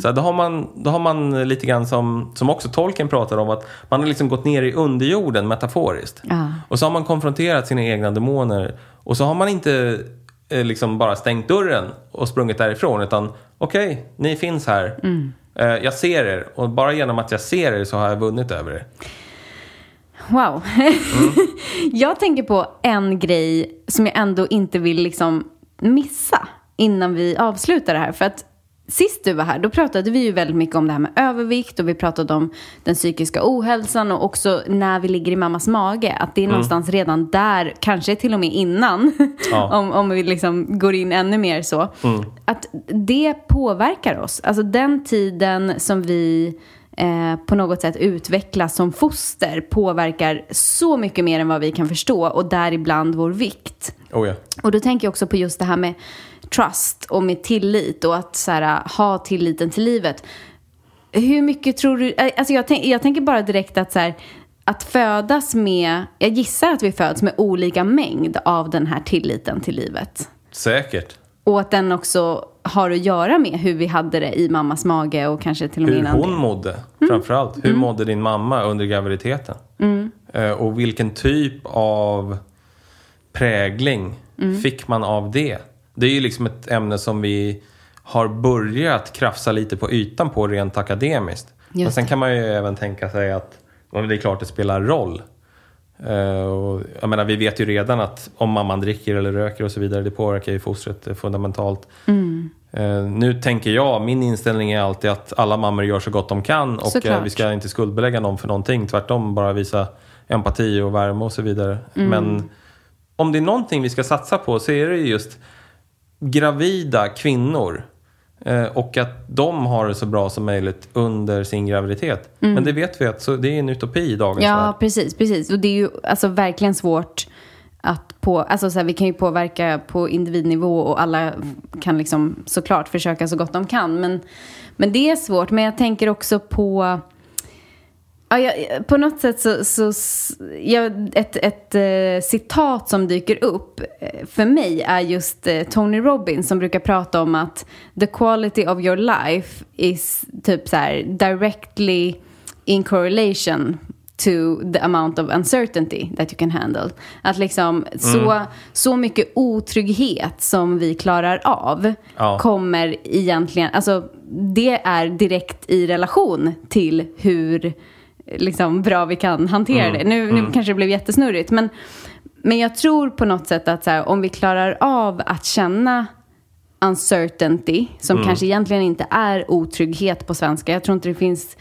så här, då, har man, då har man lite grann som, som också tolken pratar om, att man har liksom gått ner i underjorden metaforiskt. Ja. Och så har man konfronterat sina egna demoner. Och så har man inte eh, liksom bara stängt dörren och sprungit därifrån, utan okej, ni finns här. Eh, jag ser er och bara genom att jag ser er så har jag vunnit över er. Wow. jag tänker på en grej som jag ändå inte vill liksom missa innan vi avslutar det här. För att sist du var här, då pratade vi ju väldigt mycket om det här med övervikt och vi pratade om den psykiska ohälsan och också när vi ligger i mammas mage. Att det är någonstans redan där, kanske till och med innan, Ja. om, om vi liksom går in ännu mer så. Att det påverkar oss. Alltså den tiden som vi eh, på något sätt utvecklas som foster påverkar så mycket mer än vad vi kan förstå och däribland vår vikt. Oh ja. Och då tänker jag också på just det här med trust och med tillit och att så här, ha tilliten till livet. Hur mycket tror du, eh, alltså jag, tänk, jag tänker bara direkt att så här, att födas med, jag gissar att vi föds med olika mängd av den här tilliten till livet. Säkert. Och att den också har att göra med hur vi hade det i mammas mage och kanske till och med Hur innan hon det. mådde, framförallt. Hur mådde din mamma under graviditeten? Eh, och vilken typ av prägling fick man av det? Det är ju liksom ett ämne som vi har börjat krafsa lite på ytan på rent akademiskt. Men Just sen det. kan man ju även tänka sig att det är klart det spelar roll. Eh, och jag menar, vi vet ju redan att om mamman dricker eller röker och så vidare, det påverkar ju fostret eh, fundamentalt. Eh, nu tänker jag, min inställning är alltid att alla mammor gör så gott de kan och eh, Såklart. vi ska inte skuldbelägga någon för någonting. Tvärtom, bara visa empati och värme och så vidare. Men om det är någonting vi ska satsa på så är det ju just gravida kvinnor. Eh, och att de har det så bra som möjligt under sin graviditet. Men det vet vi att så, det är en utopi i dagens Ja, värld. precis, precis. Och det är ju alltså verkligen svårt att på, alltså så här, vi kan ju påverka på individnivå och alla kan liksom såklart försöka så gott de kan. Men, men det är svårt. Men jag tänker också på Ja, jag, på något sätt så, så jag, ett, ett eh, citat som dyker upp eh, för mig är just eh, Tony Robbins som brukar prata om att the quality of your life is typ så här directly in correlation to the amount of uncertainty that you can handle. Att liksom så, så mycket otrygghet som vi klarar av Ja. kommer egentligen, alltså det är direkt i relation till hur liksom, bra vi kan hantera det. Nu, nu kanske det blev jättesnurrigt, men, men jag tror på något sätt att så här, om vi klarar av att känna uncertainty, som kanske egentligen inte är otrygghet på svenska. Jag tror inte det finns...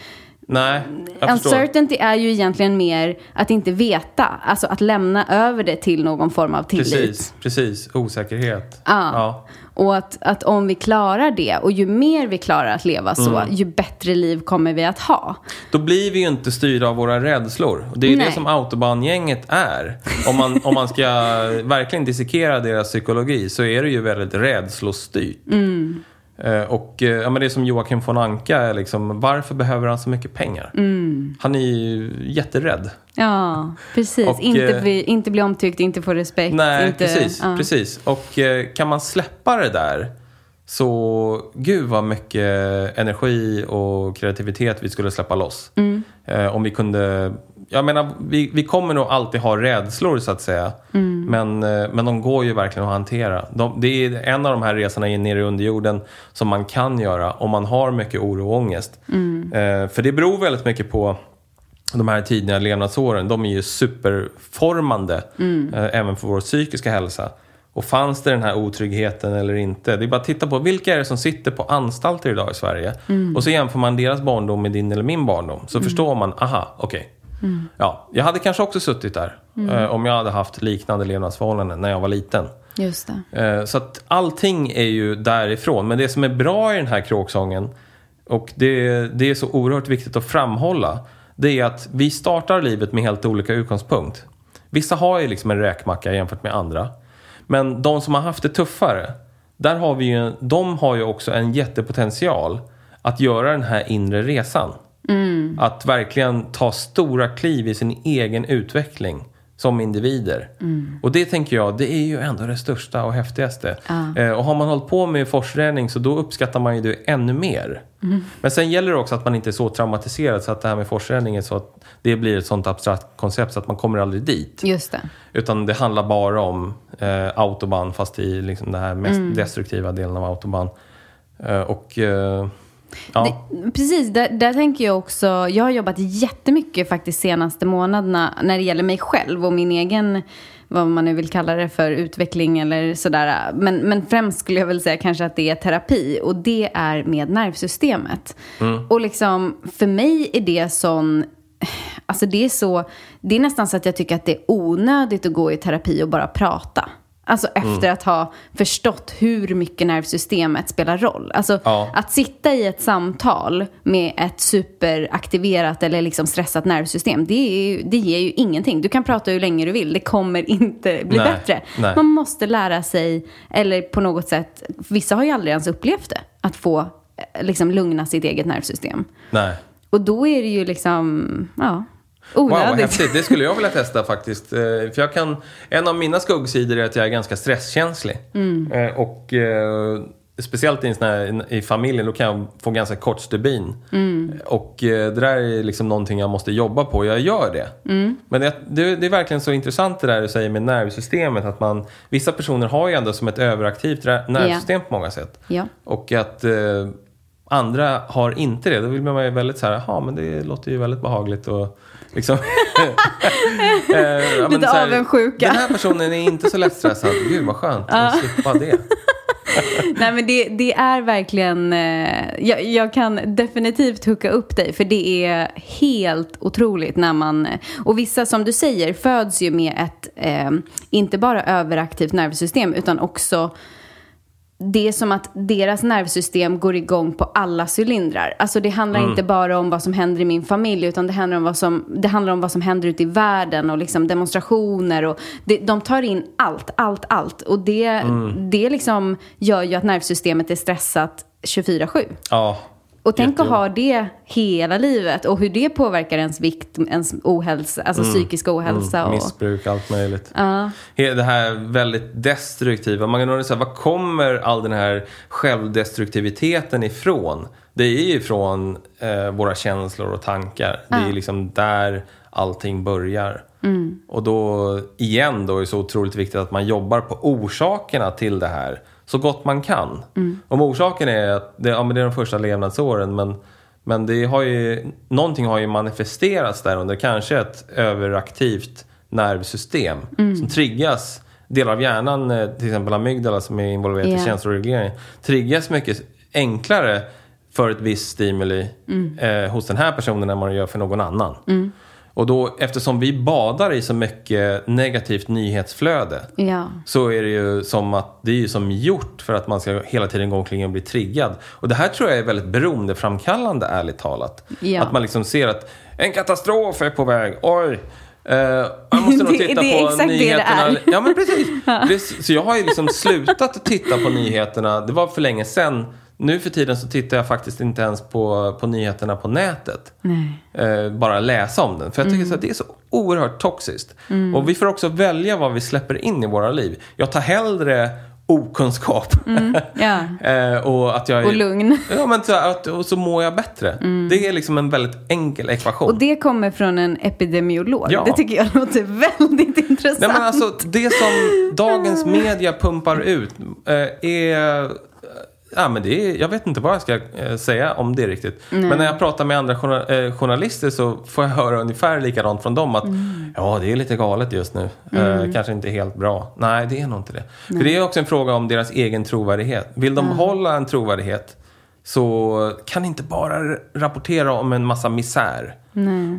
Nej, jag förstår. Uncertainty är ju egentligen mer att inte veta, alltså att lämna över det till någon form av tillit. Precis, precis. Osäkerhet. Ja. Ja. Och att, att om vi klarar det, och ju mer vi klarar att leva så, Mm. ju bättre liv kommer vi att ha. Då blir vi ju inte styrda av våra rädslor. Det är ju det som autobahngänget är. Om man, om man ska verkligen dissekera deras psykologi så är det ju väldigt rädslostyrt. Mm. Eh, Och eh, ja, men det är som Joakim von Anka, är liksom, varför behöver han så mycket pengar? Mm. Han är ju jätterädd. Ja, precis. Och, inte, eh, bli, inte bli omtyckt, inte få respekt. Nej, inte, precis, ja. precis. Och kan man släppa det där så gud vad mycket energi och kreativitet vi skulle släppa loss. Mm. Om vi kunde, jag menar vi, vi kommer nog alltid ha rädslor så att säga. Mm. Men, eh, men de går ju verkligen att hantera. De, det är en av de här resorna in ner i underjorden som man kan göra om man har mycket oro och ångest. Mm. Eh, för det beror väldigt mycket på de här tidiga levnadsåren, de är ju superformande eh, även för vår psykiska hälsa. Och fanns det den här otryggheten eller inte? Det är bara att titta på vilka är det som sitter på anstalter idag i Sverige? Och så jämför man deras barndom med din eller min barndom. Så förstår man, aha, okej. Ja, jag hade kanske också suttit där eh, om jag hade haft liknande levnadsförhållanden när jag var liten. Just. Eh, Så att allting är ju därifrån. Men det som är bra i den här kråksången och det, det är så oerhört viktigt att framhålla. Det är att vi startar livet med helt olika utgångspunkt. Vissa har ju liksom en räkmacka jämfört med andra. Men de som har haft det tuffare, där har vi ju, de har ju också en jättepotential att göra den här inre resan. Att verkligen ta stora kliv i sin egen utveckling som individer. Och det tänker jag, det är ju ändå det största och häftigaste. Eh, och har man hållit på med forsränning så då uppskattar man ju det ännu mer. Men sen gäller det också att man inte är så traumatiserad så att det här med forsränning är så att det blir ett sånt abstrakt koncept så att man kommer aldrig dit. Just det. Utan det handlar bara om eh, autobahn fast i liksom den här mest destruktiva delen av autobahn. Eh, och eh, ja, Det, precis, där, där tänker jag också, jag har jobbat jättemycket faktiskt senaste månaderna när det gäller mig själv och min egen, vad man nu vill kalla det för, utveckling eller sådär. Men, men främst skulle jag väl säga kanske att det är terapi och det är med nervsystemet. Och liksom, för mig är det sån Alltså det är så, det är nästan så att jag tycker att det är onödigt att gå i terapi och bara prata. Alltså efter att ha förstått hur mycket nervsystemet spelar roll. Alltså Ja. att sitta i ett samtal med ett superaktiverat eller liksom stressat nervsystem, det, är ju, det ger ju ingenting. Du kan prata hur länge du vill, det kommer inte bli Nej, bättre. nej. Man måste lära sig, eller på något sätt, vissa har ju aldrig ens upplevt det, att få eh, liksom lugna sitt eget nervsystem. nej. Och då är det ju liksom, ja, Wow, vad onödigt. häftigt. Det skulle jag vilja testa faktiskt. Eh, För jag kan, en av mina skuggsidor är att jag är ganska stresskänslig. Mm. Eh, Och eh, speciellt i, här, i familjen, då kan jag få ganska kort stubin. Mm. Och det där är liksom någonting jag måste jobba på. Jag gör det. Mm. Men det, det, det är verkligen så intressant det där du säger med nervsystemet. Att man, vissa personer har ju ändå som ett överaktivt nervsystem på många sätt. Ja. Och att eh, andra har inte det. Då vill man ju väldigt så här, jaha men det låter ju väldigt behagligt och liksom... eh, Lite här, avundsjuka. Den här personen är inte så lättstressad. Gud vad skönt att slippa det. Nej men det, det är verkligen, eh, jag, jag kan definitivt hooka upp dig för det är helt otroligt när man, och vissa som du säger föds ju med ett, eh, inte bara överaktivt nervsystem utan också det är som att deras nervsystem går igång på alla cylindrar. Alltså det handlar inte bara om vad som händer i min familj utan det handlar om vad som, det handlar om vad som händer ute i världen och liksom demonstrationer. Och det, de tar in allt, allt, allt. Och det, det liksom gör ju att nervsystemet är stressat 24-7. Ja, Och tänk att ha det hela livet och hur det påverkar ens vikt, ens ohälsa, alltså psykiska ohälsa. och, missbruk, allt möjligt. He- Det här väldigt destruktiva. Man kan undra så här, var kommer all den här självdestruktiviteten ifrån? Det är ju från eh, våra känslor och tankar. Det är liksom där allting börjar. Och då, igen då, är det så otroligt viktigt att man jobbar på orsakerna till det här så gott man kan. Om orsaken är att det, ja, men det är de första levnadsåren men, men det har ju, någonting har ju manifesterats där under, kanske ett överaktivt nervsystem som triggas Delar av hjärnan, eh, till exempel amygdala som är involverad i Ja. känsloreglering, triggas mycket enklare för ett visst stimuli eh, hos den här personen än vad det gör för någon annan. Och då, eftersom vi badar i så mycket negativt nyhetsflöde Ja. så är det ju som att det är ju som gjort för att man ska hela tiden gå omkring och bli triggad. Och det här tror jag är väldigt beroendeframkallande ärligt talat. Ja. Att man liksom ser att en katastrof är på väg, oj! Eh, jag måste nog Det- titta det är på exakt det det nyheterna. är. Ja men precis. Det, så jag har ju liksom slutat titta på nyheterna. Det var för länge sedan. Nu för tiden så tittar jag faktiskt inte ens på, på nyheterna på nätet. Eh, bara läsa om den. För jag tycker så att det är så oerhört toxiskt. Och vi får också välja vad vi släpper in i våra liv. Jag tar hellre okunskap. Ja. eh, och att jag är, Och lugn. Ja, men så, att, och så mår jag bättre. Det är liksom en väldigt enkel ekvation. Och det kommer från en epidemiolog. Ja. Det tycker jag låter väldigt intressant. Nej men alltså det som dagens media pumpar ut eh, är... Ja, men det är, jag vet inte vad jag ska eh, säga om det riktigt. Men när jag pratar med andra eh, journalister så får jag höra ungefär likadant från dem. Att ja, det är lite galet just nu. Eh, kanske inte helt bra. Nej, det är nog inte det. För det är också en fråga om deras egen trovärdighet. Vill de behålla en trovärdighet så kan inte bara rapportera om en massa misär.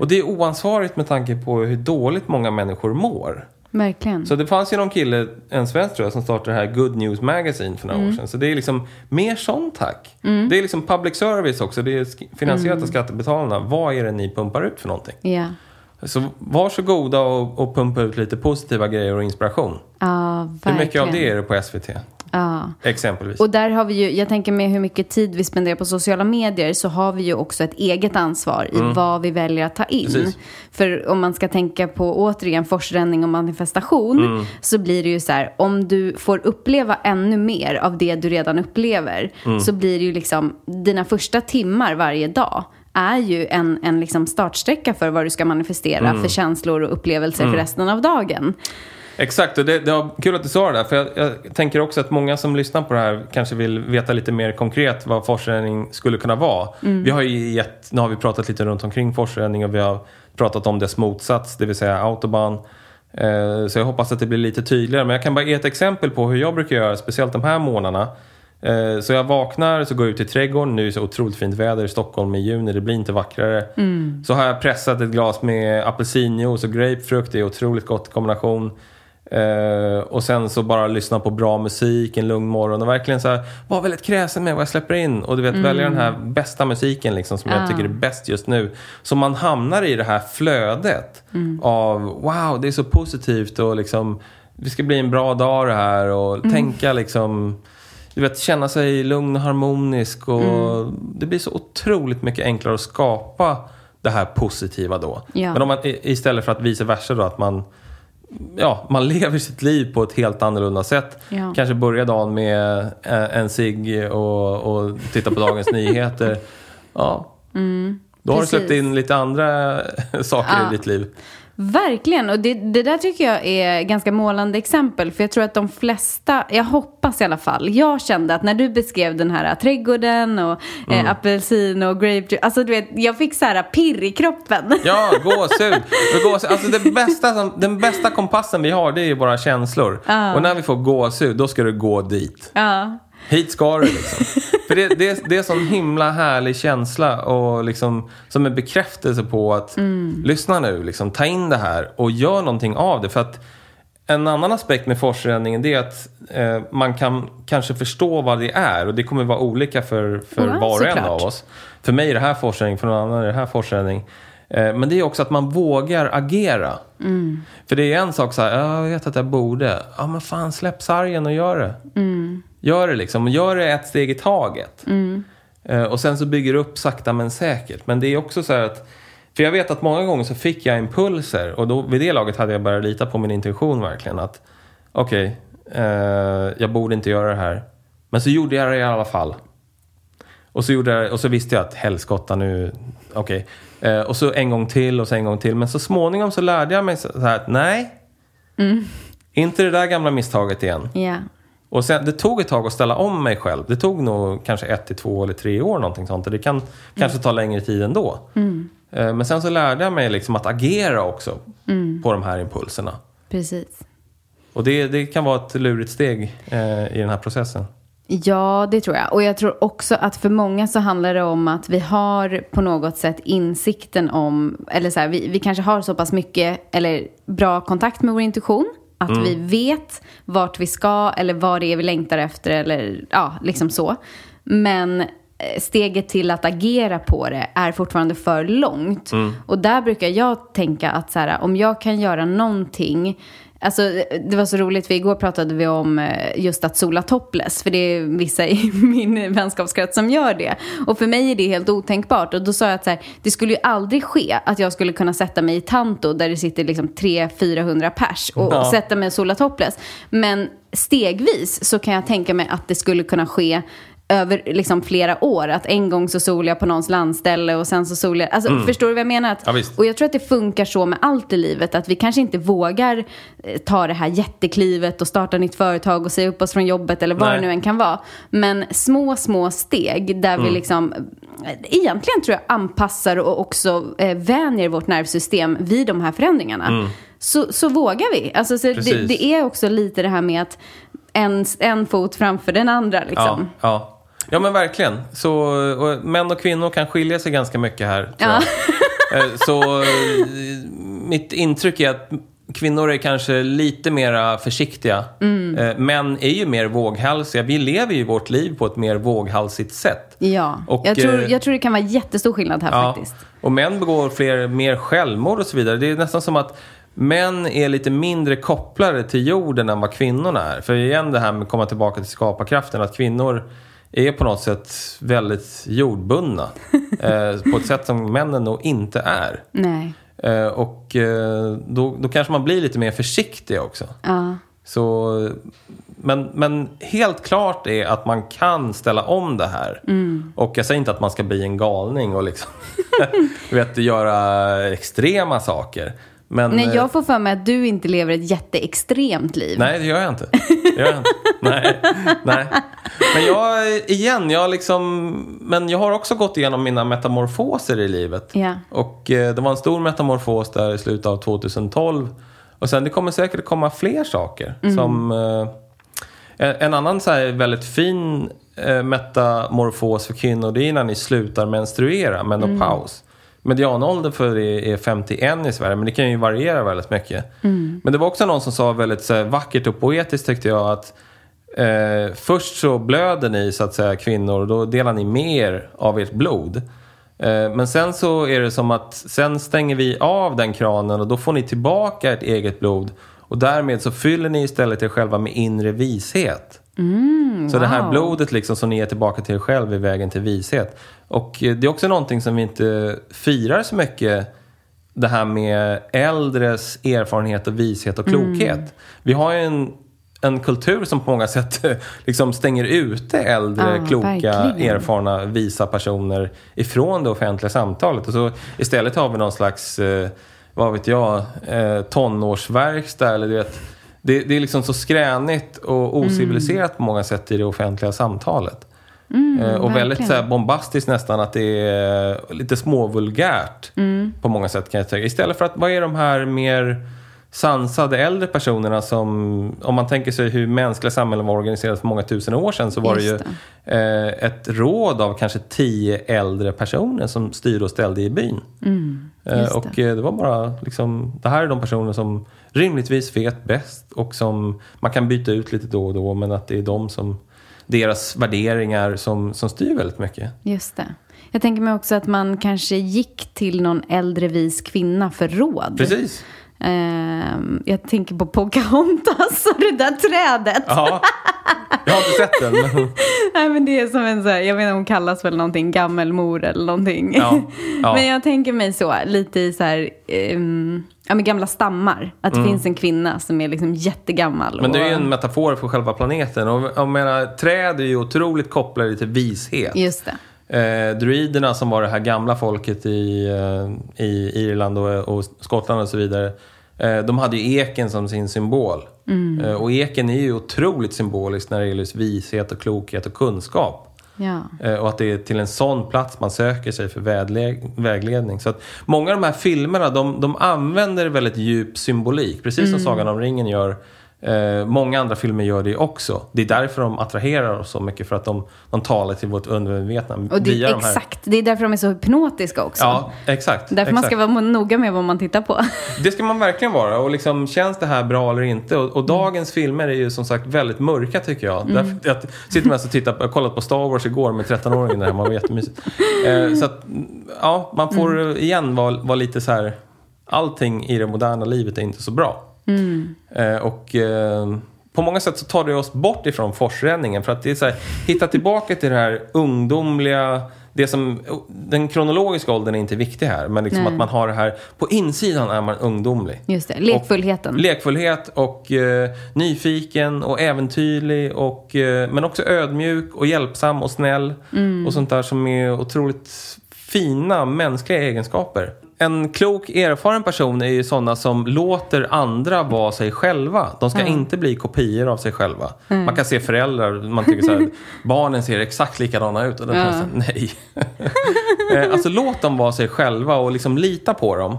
Och det är oansvarigt med tanke på hur dåligt många människor mår. Verkligen. Så det fanns ju någon kille, en svensk tror jag, som startade det här Good News Magazine för några år sedan. Så det är liksom mer sånt tack. Det är liksom public service också. Det är finansierat av skattebetalarna. Vad är det ni pumpar ut för någonting? Ja. Så varsågoda och, och pumpa ut lite positiva grejer och inspiration. Ja, Hur verkligen. mycket av det är det på SVT? Ja. Exempelvis. Och där har vi ju, jag tänker med hur mycket tid vi spenderar på sociala medier så har vi ju också ett eget ansvar i vad vi väljer att ta in. Precis. För om man ska tänka på återigen forsränning och manifestation så blir det ju så här, om du får uppleva ännu mer av det du redan upplever så blir det ju liksom, dina första timmar varje dag är ju en, en liksom startsträcka för vad du ska manifestera för känslor och upplevelser för resten av dagen. Exakt, och det, det var kul att du sa det där. För jag, jag tänker också att många som lyssnar på det här kanske vill veta lite mer konkret vad forsränning skulle kunna vara. Vi har ju gett, nu har vi pratat lite runt omkring forsränning och vi har pratat om dess motsats, det vill säga autobahn. Eh, så jag hoppas att det blir lite tydligare. Men jag kan bara ge ett exempel på hur jag brukar göra, speciellt de här månaderna. Eh, Så jag vaknar, så går jag ut i trädgården. Nu är det så otroligt fint väder i Stockholm i juni, det blir inte vackrare. Så har jag pressat ett glas med apelsinjuice och grapefrukt. Det är otroligt gott kombination. Eh, och sen så bara lyssna på bra musik en lugn morgon och verkligen så här, vara väldigt kräsen med vad jag släpper in. Och du vet, välja den här bästa musiken liksom som jag tycker är bäst just nu. Så man hamnar i det här flödet av wow, det är så positivt och liksom det ska bli en bra dag det här och tänka liksom du vet, känna sig lugn och harmonisk och det blir så otroligt mycket enklare att skapa det här positiva då. Ja. Men om man istället för att vice versa då att man ja, man lever sitt liv på ett helt annorlunda sätt. Ja. Kanske börjar dagen med eh, en cigg och, och titta på dagens nyheter. Ja. Då har du Mm. Precis. släppt in lite andra saker Ja. i ditt liv. Verkligen, och det, det där tycker jag är ganska målande exempel. För jag tror att de flesta, jag hoppas i alla fall, jag kände att när du beskrev den här trädgården och Mm. eh, apelsin och grape alltså du vet, jag fick så här pirr i kroppen. Ja, gåshud. Alltså det bästa som, den bästa kompassen vi har det är ju våra känslor. Och när vi får gåshud, då ska du gå dit. Ja. Hit ska du liksom. För det, det, det är en sån himla härlig känsla och liksom som en bekräftelse på att lyssna nu, liksom, ta in det här och gör någonting av det. För att en annan aspekt med forsränningen är att eh, man kan kanske förstå vad det är och det kommer vara olika för, för Ja, var och en av oss. För mig är det här forsränning, för någon annan är det här forsränning. Eh, men det är också att man vågar agera. För det är en sak så här, "Ja, jag vet att jag borde. Ja men fan släpp sargen och gör det. Gör det liksom. Gör det ett steg i taget. Eh, och sen så bygger du upp sakta men säkert. Men det är också så här att för jag vet att många gånger så fick jag impulser och då vid det laget hade jag börjat lita på min intuition verkligen. Att okej, eh, jag borde inte göra det här. Men så gjorde jag det i alla fall. Och så, gjorde jag, och så visste jag att helskotta nu, okej. Eh, och så en gång till och så en gång till. Men så småningom så lärde jag mig så här att nej, inte det där gamla misstaget igen. Ja. Och sen, det tog ett tag att ställa om mig själv. Det tog nog kanske ett till två eller tre år någonting sånt. Det kan kanske ta längre tid ändå. Eh, Men sen så lärde jag mig liksom att agera också på de här impulserna. Precis. Och det, det kan vara ett lurigt steg eh, i den här processen. Ja, det tror jag. Och jag tror också att för många så handlar det om att vi har på något sätt insikten om, eller så här, vi, vi kanske har så pass mycket, eller bra kontakt med vår intuition. Att vi vet vart vi ska eller vad det är vi längtar efter eller ja, liksom så. Men eh, steget till att agera på det är fortfarande för långt. Och där brukar jag tänka att så här, om jag kan göra någonting Alltså, det var så roligt, för igår pratade vi om eh, just att sola topless. För det är vissa i min vänskapskrets som gör det. Och för mig är det helt otänkbart. Och då sa jag att så här, det skulle ju aldrig ske att jag skulle kunna sätta mig i Tanto där det sitter liksom 300-400 pers och, Ja. sätta mig och sola topless. Men stegvis så kan jag tänka mig att det skulle kunna ske över liksom flera år. Att en gång så solar jag på någons landställe och sen så solar jag... Alltså, Förstår du vad jag menar? Att, Mm. Ja, och jag tror att det funkar så med allt i livet. Att vi kanske inte vågar eh, ta det här jätteklivet och starta nytt företag och säga upp oss från jobbet eller vad Nej. det nu än kan vara. Men små, små steg där Mm. vi liksom eh, egentligen tror jag anpassar och också eh, vänjer vårt nervsystem vid de här förändringarna. Så, så vågar vi. Alltså, så det, Mm. Det är också lite det här med att en, en fot framför den andra. Liksom. Ja, ja. Ja, men verkligen. Så, och män och kvinnor kan skilja sig ganska mycket här. Ja. Eh, Så eh, mitt intryck är att kvinnor är kanske lite mer försiktiga. Mm. Eh, Män är ju mer våghalsiga. Vi lever ju vårt liv på ett mer våghalsigt sätt. Ja, Och, jag, tror, jag tror det kan vara jättestor skillnad här Ja, faktiskt. och män begår fler, mer självmord och så vidare. Det är nästan som att män är lite mindre kopplade till jorden än vad kvinnorna är. För igen det här med att komma tillbaka till skaparkraften, att kvinnor är på något sätt väldigt jordbundna. eh, på ett sätt som männen nog inte är. Nej. Eh, och eh, då, då kanske man blir lite mer försiktig också. Ja. Så, men, men helt klart är att man kan ställa om det här. Och jag säger inte att man ska bli en galning och liksom, vet, göra extrema saker. Men, Nej, eh, jag får för mig att du inte lever ett jätteextremt liv. nej, det gör jag inte. Det gör jag inte. nej, nej. Men jag, igen, jag liksom, men jag har också gått igenom mina metamorfoser i livet. Ja. Och eh, det var en stor metamorfos där i slutet av 2012. Och sen det kommer säkert komma fler saker. Som eh, en, annan så här väldigt fin eh, metamorfos för kvinnor det är när ni slutar menstruera, menopaus. Medianålder för det är 51 i Sverige, men det kan ju variera väldigt mycket. Men det var också någon som sa väldigt så här, vackert och poetiskt tyckte jag att Eh, först så blöder ni så att säga kvinnor och då delar ni med er av ert blod. Eh, men sen så är det som att sen stänger vi av den kranen och då får ni tillbaka ert eget blod. Och därmed så fyller ni istället er själva med inre vishet. Så det här wow. blodet liksom som ni ger tillbaka till er själv är vägen till vishet. Och eh, det är också någonting som vi inte firar så mycket det här med äldres erfarenhet och vishet och klokhet. Vi har ju en, en kultur som på många sätt liksom stänger ute äldre, Ja, kloka, verkligen. erfarna, visa personer ifrån det offentliga samtalet. Och så istället har vi någon slags, eh, vad vet jag, eh, tonårsverkstad eller du vet. Det, det är liksom så skränigt och ociviliserat på många sätt i det offentliga samtalet. Eh, och väldigt så bombastiskt nästan att det är lite småvulgärt på många sätt kan jag tycka. Istället för att, vad är de här mer sansade äldre personerna som, om man tänker sig hur mänskliga samhällen var organiserade för många tusen år sedan så var det ju Just eh, ett råd av kanske tio äldre personer som styrde och ställde i byn. eh, just och eh, det var bara liksom, det här är de personer som rimligtvis vet bäst och som man kan byta ut lite då och då men att det är de som deras värderingar som, som styr väldigt mycket. Just det. Jag tänker mig också att man kanske gick till någon äldre vis kvinna för råd. Precis. Ehm, jag tänker på Pocahontas och det där trädet. Ja, jag har inte sett den. Nej, men det är som en så här, jag inte, hon kallas väl någonting gammelmor eller någonting. Ja, ja. Men jag tänker mig så, lite i så här, ehm, ja men gamla stammar. Att det finns en kvinna som är liksom jättegammal. Mm. men det är ju en metafor för själva planeten. Och jag menar, träd är ju otroligt kopplade till vishet. Just det. Eh, druiderna som var det här gamla folket i, eh, i Irland och, och Skottland och så vidare. Eh, de hade ju eken som sin symbol. Mm. Eh, och eken är ju otroligt symbolisk när det gäller just vishet och klokhet och kunskap. Ja. Eh, Och att det är till en sån plats man söker sig för vägle- vägledning. Så att många av de här filmerna, de, de använder väldigt djup symbolik. Precis Mm. som Sagan om ringen gör. Eh, många andra filmer gör det också. Det är därför de attraherar oss så mycket. För att de, de talar till vårt undermedvetna Och det, de här. exakt, det är därför de är så hypnotiska också. Ja, exakt. Därför man exakt. ska vara noga med vad man tittar på. Det ska man verkligen vara. Och liksom, känns det här bra eller inte? Och, och dagens filmer är ju som sagt väldigt mörka tycker jag. Därför att, sitter man och tittar på, jag kollat på Star Wars igår med 13-åringen där hemma. Det var jättemysigt. Eh, så att, ja, man får igen vara vara lite så här. Allting i det moderna livet är inte så bra. Eh, och eh, på många sätt så tar det oss bort ifrån forsränningen. För att det är så här, hitta tillbaka till det här ungdomliga, det som, den kronologiska åldern är inte viktig här. Men liksom Nej. att man har det här, på insidan är man ungdomlig. Just det, lekfullheten. Och, lekfullhet och eh, nyfiken och äventyrlig. Och, eh, men också ödmjuk och hjälpsam och snäll. Och sånt där som är otroligt fina mänskliga egenskaper. En klok, erfaren person är ju sådana som låter andra vara sig själva. De ska inte bli kopior av sig själva. Man kan se föräldrar, man tycker så här, barnen ser exakt likadana ut. Och då ja. nej. Eh, alltså låt dem vara sig själva och liksom lita på dem.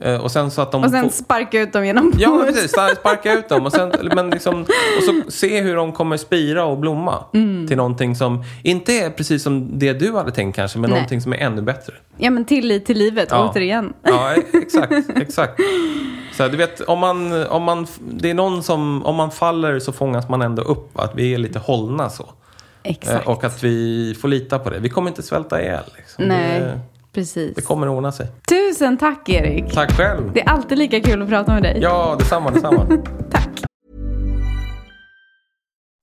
Eh, Och sen så att de och sen får- sparka ut dem genom Ja, bordet. precis. Star- Sparka ut dem och, sen, men liksom, och så se hur de kommer spira och blomma till någonting som inte är precis som det du hade tänkt kanske, men Nej. någonting som är ännu bättre. Ja, men tillit till livet, Ja. återigen. Ja, e- exakt. exakt. Så här, du vet, om man, om man, det är någon som, om man faller så fångas man ändå upp. Att vi är lite hållna så. Exakt. Eh, Och att vi får lita på det. Vi kommer inte svälta ihjäl. Liksom. Nej, Det, precis. det kommer att ordna sig. Tusen tack, Erik. Tack själv. Det är alltid lika kul att prata med dig. Ja, detsamma, detsamma. Tack.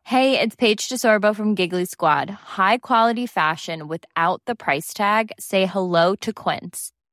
Hey, it's Paige DeSorbo from Giggly Squad. High quality fashion without the price tag. Say hello to Quince.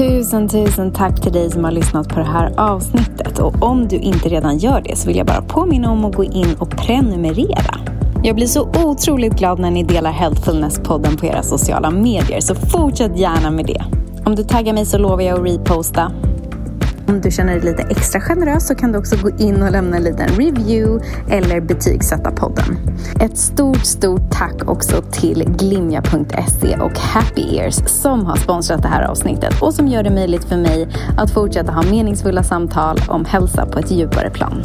Tusen, tusen tack till dig som har lyssnat på det här avsnittet. Och om du inte redan gör det så vill jag bara påminna om att gå in och prenumerera. Jag blir så otroligt glad när ni delar Healthfulness-podden på era sociala medier, så fortsätt gärna med det. Om du taggar mig så lovar jag att reposta. Om du känner dig lite extra generös så kan du också gå in och lämna en liten review eller betygsätta podden. Ett stort, stort tack också till glimja.se och Happy Ears som har sponsrat det här avsnittet och som gör det möjligt för mig att fortsätta ha meningsfulla samtal om hälsa på ett djupare plan.